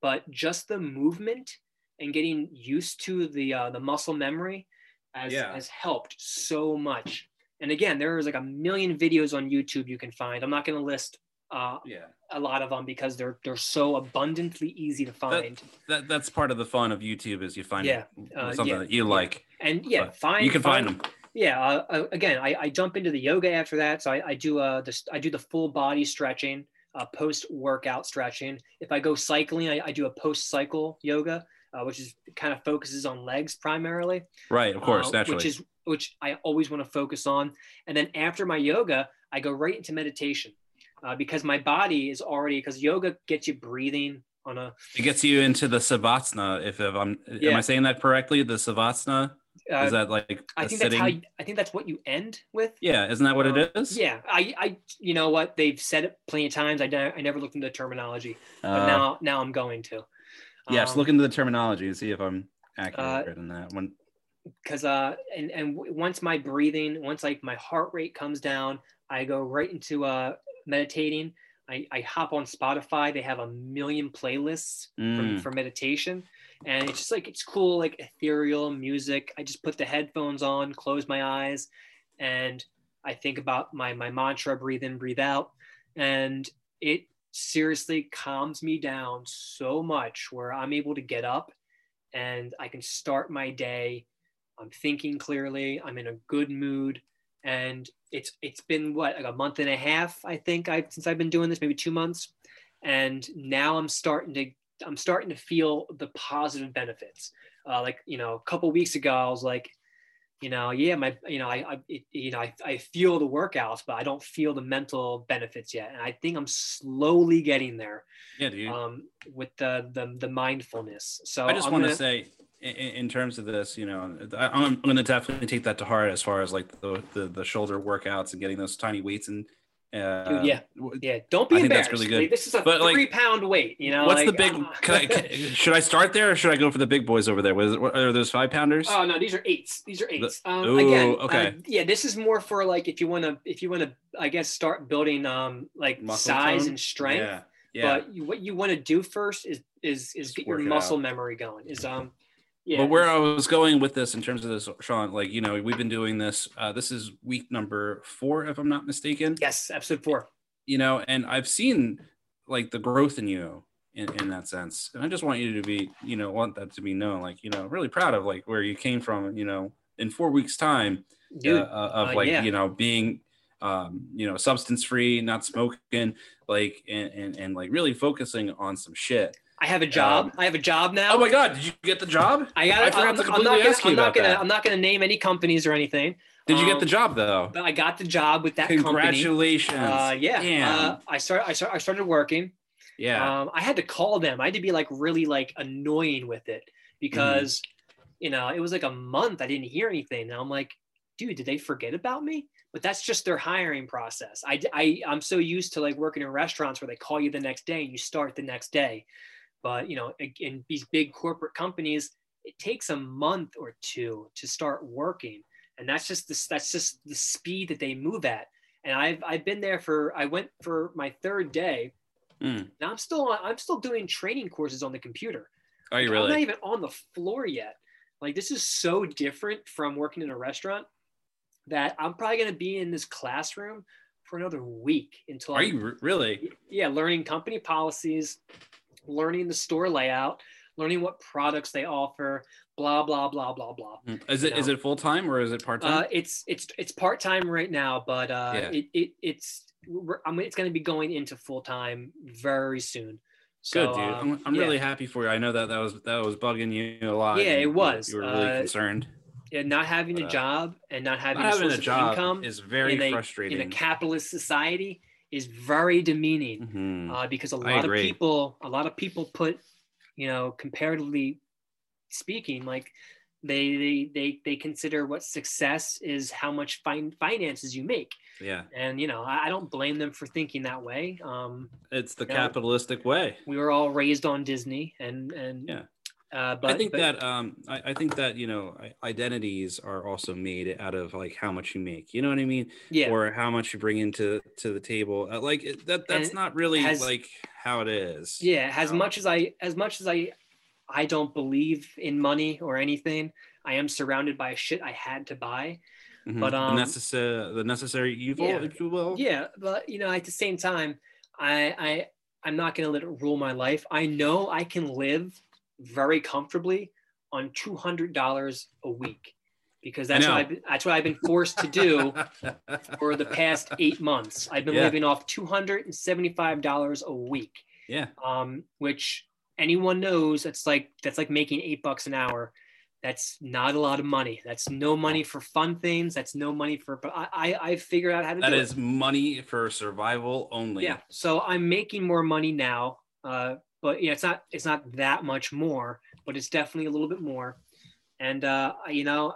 but just the movement and getting used to the uh, the muscle memory has Yeah. has helped so much. And again, there's like a million videos on YouTube you can find. I'm not going to list uh, yeah. a lot of them because they're they're so abundantly easy to find. That that's part of the fun of YouTube is you find Yeah, uh, something yeah, that you like. and yeah, find you can find them. yeah uh, uh, again I, I jump into the yoga after that so i, I do uh this i do the full body stretching uh, post workout stretching if i go cycling i, I do a post cycle yoga uh, which is kind of focuses on legs primarily Right, of course, uh, naturally. which is which i always want to focus on and then after my yoga i go right into meditation uh, because my body is already because yoga gets you breathing on a it gets you into the savasana. If, if I'm, am I saying that correctly? The savasana uh, is that like I think that's how you, i think that's what you end with yeah, isn't that what Um, it is? Yeah, I, I, you know what? They've said it plenty of times. I, I never looked into the terminology, but Uh, now, now I'm going to. yes. Um, Look into the terminology and see if I'm accurate Uh, in that one. because uh, and and w- once my breathing, once like my heart rate comes down, I go right into uh meditating. I, I hop on Spotify. They have a million playlists for, Mm. for meditation, and it's just like it's cool, like ethereal music. I just put the headphones on, close my eyes, and I think about my my mantra: breathe in, breathe out, and it seriously calms me down so much where I'm able to get up and I can start my day. I'm thinking clearly. I'm in a good mood, and it's it's been what like a month and a half I think I since I've been doing this, maybe two months, and now I'm starting to I'm starting to feel the positive benefits. Uh, like you know, a couple weeks ago I was like, you know, yeah, my you know I, I it, you know I, I feel the workouts, but I don't feel the mental benefits yet, and I think I'm slowly getting there Yeah, dude. um, with the, the the mindfulness. So I just want gonna- say, in, in terms of this, you know, I, I'm going to definitely take that to heart as far as like the, the the shoulder workouts and getting those tiny weights and. Uh, Dude, yeah. Yeah, don't be I think embarrassed. that's really good. Like, this is a But, like, three pound weight. You know, What's like, the big? uh, Can I, can, should I start there or should I go for the big boys over there? Was what, are those five pounders? Oh no, these are eights. These are eights. Um, Ooh, again, okay. uh, yeah, this is more for like if you want to, if you want to, I guess, start building um like Muscle size tone? and strength. Yeah, yeah. But you, what you want to do first is is is Just get your muscle out. memory going. Is um, yeah. but where I was going with this in terms of this, Sean, like you know, we've been doing this. Uh, this is week number four, if I'm not mistaken. yes, episode four. You know, and I've seen like the growth in you in, in that sense, and I just want you to be, you know, want that to be known. Like you know, really proud of like where you came from. You know, in four weeks time Dude, uh, uh, of uh, like yeah. you know being um you know substance free not smoking like and, and and like really focusing on some shit I have a job. um, I have a job now. oh my god did you get the job I got. I forgot I'm, to I'm completely not gonna, ask you I'm not about gonna. that. I'm not gonna name any companies or anything. did you get the Um, job though But I got the job with that company. congratulations Uh, yeah. Uh, I started. I started. I started working. yeah Um, I had to call them. I had to be like really like annoying with it because, Mm-hmm. you know, it was like a month. I didn't hear anything. And I'm like, dude, did they forget about me? But that's just their hiring process. I, I, I'm so used to like working in restaurants where they call you the next day and you start the next day. But, you know, in- these big corporate companies, it takes a month or two to start working. And that's just this, that's just the speed that they move at. And I've, I've been there for, I went for my third day Mm. now I'm still I'm still doing training courses on the computer. are you really? I'm not even on the floor yet. Like this is so different from working in a restaurant that I'm probably gonna be in this classroom for another week until are I'm, you re- really yeah, learning company policies, learning the store layout, learning what products they offer, blah blah blah blah blah. Mm. is it is No. it full-time or is it part-time Uh, it's it's it's part time right now, but uh, Yeah. it, it it's we're, I mean, it's going to be going into full time very soon. So, Good, dude. uh, I'm, I'm yeah. really happy for you. I know that that was that was bugging you a lot. Yeah, it was. You were really Uh, concerned. yeah, not having But, a uh, job and not having, Not having a of job income is very in a, frustrating. in a capitalist society is very demeaning Mhm. uh, because a lot of people a lot of people put you know comparatively speaking like they they they, they consider what success is how much fin- finances you make yeah, and you know I, I don't blame them for thinking that way um, it's the capitalistic way. we were all raised on disney and and Yeah. Uh, but I think but- that um, I, I think that you know identities are also made out of like how much you make. You know what I mean? yeah Or how much you bring into to the table. Uh, like that. That's not really has- like how it is. yeah as Um, much as i as much as i i don't believe in money or anything i am surrounded by shit i had to buy Mhm. but, um, the, necessary the necessary evil, yeah. if you will. yeah but you know at the same time i i i'm not going to let it rule my life i know i can live very comfortably on $200 a week because that's what. I've been, that's what I've been forced to do for the past eight months. I've been Yeah. living off $275 a week, yeah. um, which anyone knows that's like that's like making eight bucks an hour. That's not a lot of money. That's no money for fun things. That's no money for. But I I, I figured out how to That is it. money for survival only. Yeah. So I'm making more money now, uh, but yeah, it's not it's not that much more, but it's definitely a little bit more. And uh, you know,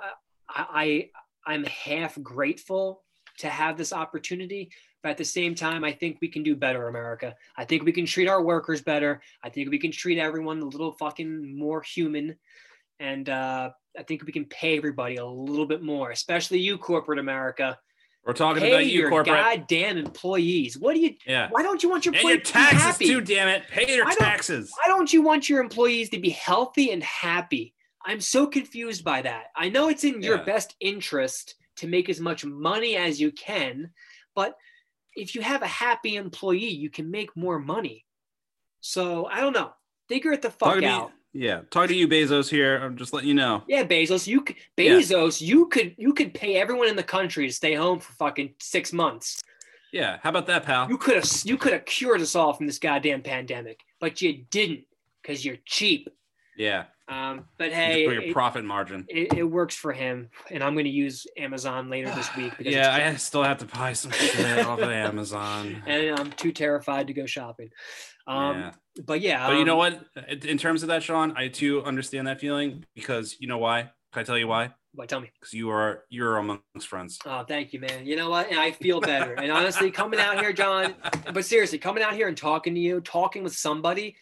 I, I I'm half grateful to have this opportunity, but at the same time, I think we can do better, America. I think we can treat our workers better. I think we can treat everyone a little fucking more human, and uh, I think we can pay everybody a little bit more, especially you, corporate America. We're talking Pay about you, your corporate. goddamn employees. What do you? yeah. Why don't you want your And your employees to be taxes happy? too, damn it. Pay I don't- taxes. Why don't you want your employees to be healthy and happy? I'm so confused by that. I know it's in your best interest to make as much money as you can, but if you have a happy employee, you can make more money. So I don't know. Figure it the fuck to out. Yeah. Talk to you, Bezos here. I'm just letting you know. Yeah, Bezos, you could Yeah. Bezos, you could you could pay everyone in the country to stay home for fucking six months. Yeah. How about that, pal? You could have you could have cured us all from this goddamn pandemic, but you didn't because you're cheap. yeah. Um, but hey, your it, profit margin. it, it works for him, and I'm going to use Amazon later this week because Yeah, I still have to buy some shit off of Amazon. and I'm too terrified to go shopping. Um, yeah. But yeah, But you know um, what? In terms of that, Sean, I too understand that feeling because you know why? Can I tell you why? Why? Tell me. Because you are you're amongst friends. Oh, thank you, man. You know what? And I feel better. and honestly, coming out here, John, but seriously, coming out here and talking to you, talking with somebody,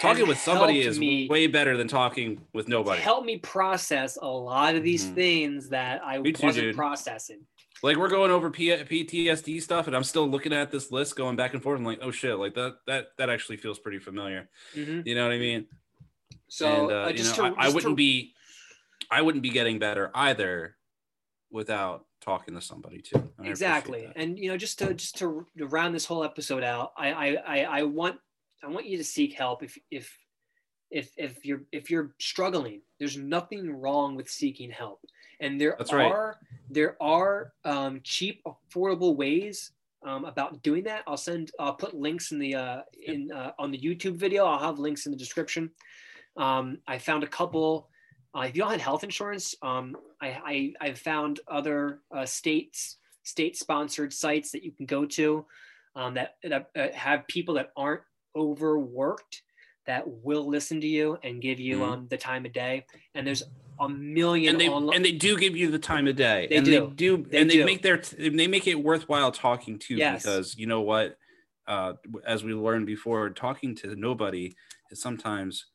Talking with somebody is me, way better than talking with nobody. Help me process a lot of these Mhm. things that I Me wasn't dude. processing. Like we're going over P- PTSD stuff, and I'm still looking at this list, going back and forth. I'm like, oh shit, like that that that actually feels pretty familiar. Mhm. You know what I mean? So and uh, uh, you just know, to, I, I wouldn't to- be, I wouldn't be getting better either, without talking to somebody too. I exactly and you know just to just to, to round this whole episode out I, I i i want i want you to seek help if if if if you're if you're struggling there's nothing wrong with seeking help and there That's right. are there are um, cheap, affordable ways um, about doing that. I'll send. I'll put links in the uh, in uh, on the YouTube video. I'll have links in the description. Um, I found a couple. Uh, if you don't have health insurance, um, I, I I've found other uh, states state sponsored sites that you can go to um, that, that uh, have people that aren't overworked that will listen to you and give you Mhm. um, the time of day. And there's a million and they online. and they do give you the time of day They and do. they do They and they do. make their they make it worthwhile talking to Yes. because you know what uh as we learned before talking to nobody is sometimes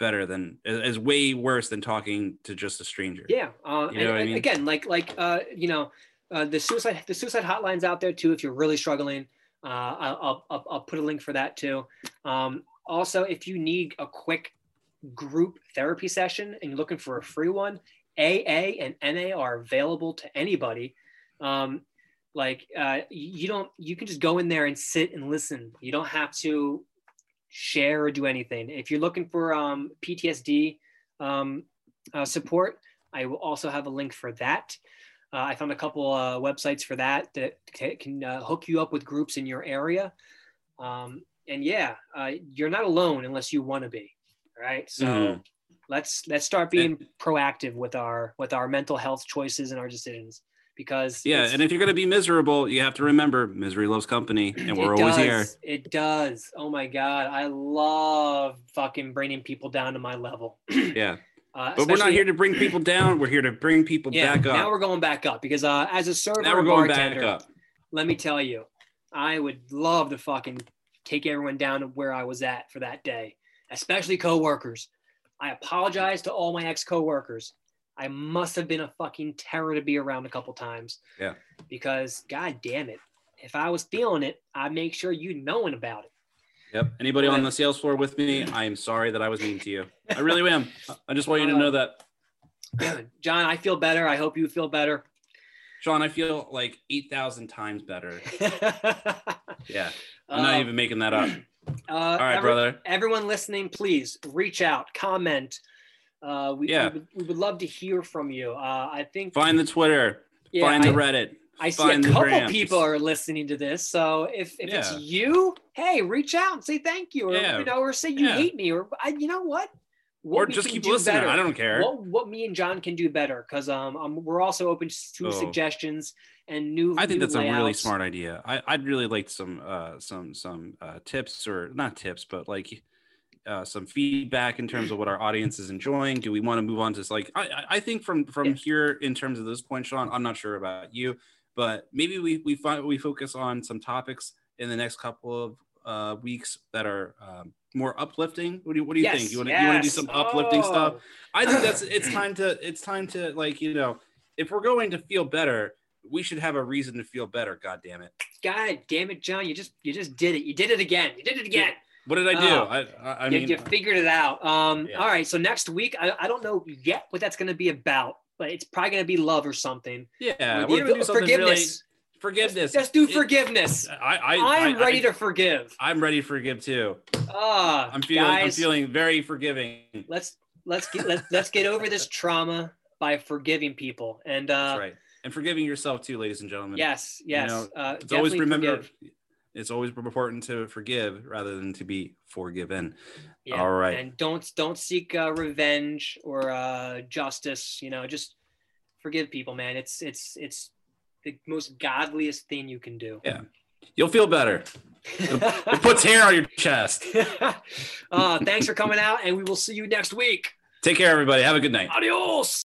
better than is way worse than talking to just a stranger Yeah. Uh, You know and, what I mean? again, like like uh, you know, uh, the suicide the suicide hotlines out there too. If you're really struggling, I'll, I'll- I'll I'll put a link for that too. Um, also, if you need a quick group therapy session and you're looking for a free one, AA and NA are available to anybody. Um, like uh, you don't you can just go in there and sit and listen. You don't have to share or do anything. If you're looking for um, PTSD um, uh, support, I will also have a link for that. Uh, I found a couple uh, websites for that that can uh, hook you up with groups in your area. Um, and yeah, uh, you're not alone unless you want to be. Right. so Mhm. let's let's start being proactive with our with our mental health choices and our decisions because yeah and if you're going to be miserable you have to remember misery loves company and we're always does. here It does. Oh my god, I love fucking bringing people down to my level. yeah Uh, but we're not here to bring people down we're here to bring people Yeah, back up now we're going back up because uh, as a server, now we're going bartender, back up let me tell you, I would love to fucking take everyone down to where I was at for that day, especially coworkers. I apologize to all my ex coworkers. I must have been a fucking terror to be around a couple times. Yeah. Because god damn it, if I was feeling it, I'd make sure you knowing about it. Yep. Anybody on the sales floor with me? I am sorry that I was mean to you. I really am. I just want you to know that, John, I feel better. I hope you feel better. Sean. I feel like eight thousand times better. Yeah, I'm not Uh, even making that up. Uh, All right, every- brother. Everyone listening, please reach out, comment. Uh, we, Yeah. we, would, we would love to hear from you. Uh, I think Find the Twitter. yeah, find the I, Reddit. I see a couple people are listening to this. So if, if it's you, hey, reach out and say thank you, or Yeah. you know, or say you Yeah. hate me, or I, you know what, what Or just keep listening. better. I don't care. What what me and John can do better because um, um we're also open to Oh. suggestions and new. I think new that's a really smart idea. I, I'd really like some uh, some some uh, tips or not tips, but like uh, some feedback in terms of what our audience is enjoying. Do we want to move on to like I I- I think from from Yeah. here in terms of this point, Sean. I'm not sure about you, but maybe we we find we focus on some topics in the next couple of uh, weeks that are um, more uplifting. What do you what do you Yes, think? You want to you want to do some uplifting stuff? Oh. I think that's it's time to it's time to like you know if we're going to feel better, we should have a reason to feel better. God damn it! God damn it, John! You just you just did it. You did it again. You did it again. What did I do? Oh. I I, I you, mean, you figured it out. Um, Yeah. All right. So next week, I, I don't know yet what that's going to be about, but it's probably going to be love or something. yeah, we're gonna do something really forgiveness. forgiveness. Let's do It- forgiveness. I I I'm I- ready I, to forgive. I'm ready to forgive too. Ah, I'm feeling I'm feeling very forgiving. Let's let's get let's, let's get over this trauma by forgiving people. And uh, That's right, and forgiving yourself too, ladies and gentlemen. yes, yes. know, uh, it's always remember. forgive. It's always important to forgive rather than to be forgiven. Yeah. All right. And don't don't seek uh, revenge or uh, justice. You know, just forgive people, man. It's it's it's the most godliest thing you can do. Yeah. You'll feel better. It puts hair on your chest. uh, thanks for coming out, and we will see you next week. Take care, everybody. Have a good night. Adios.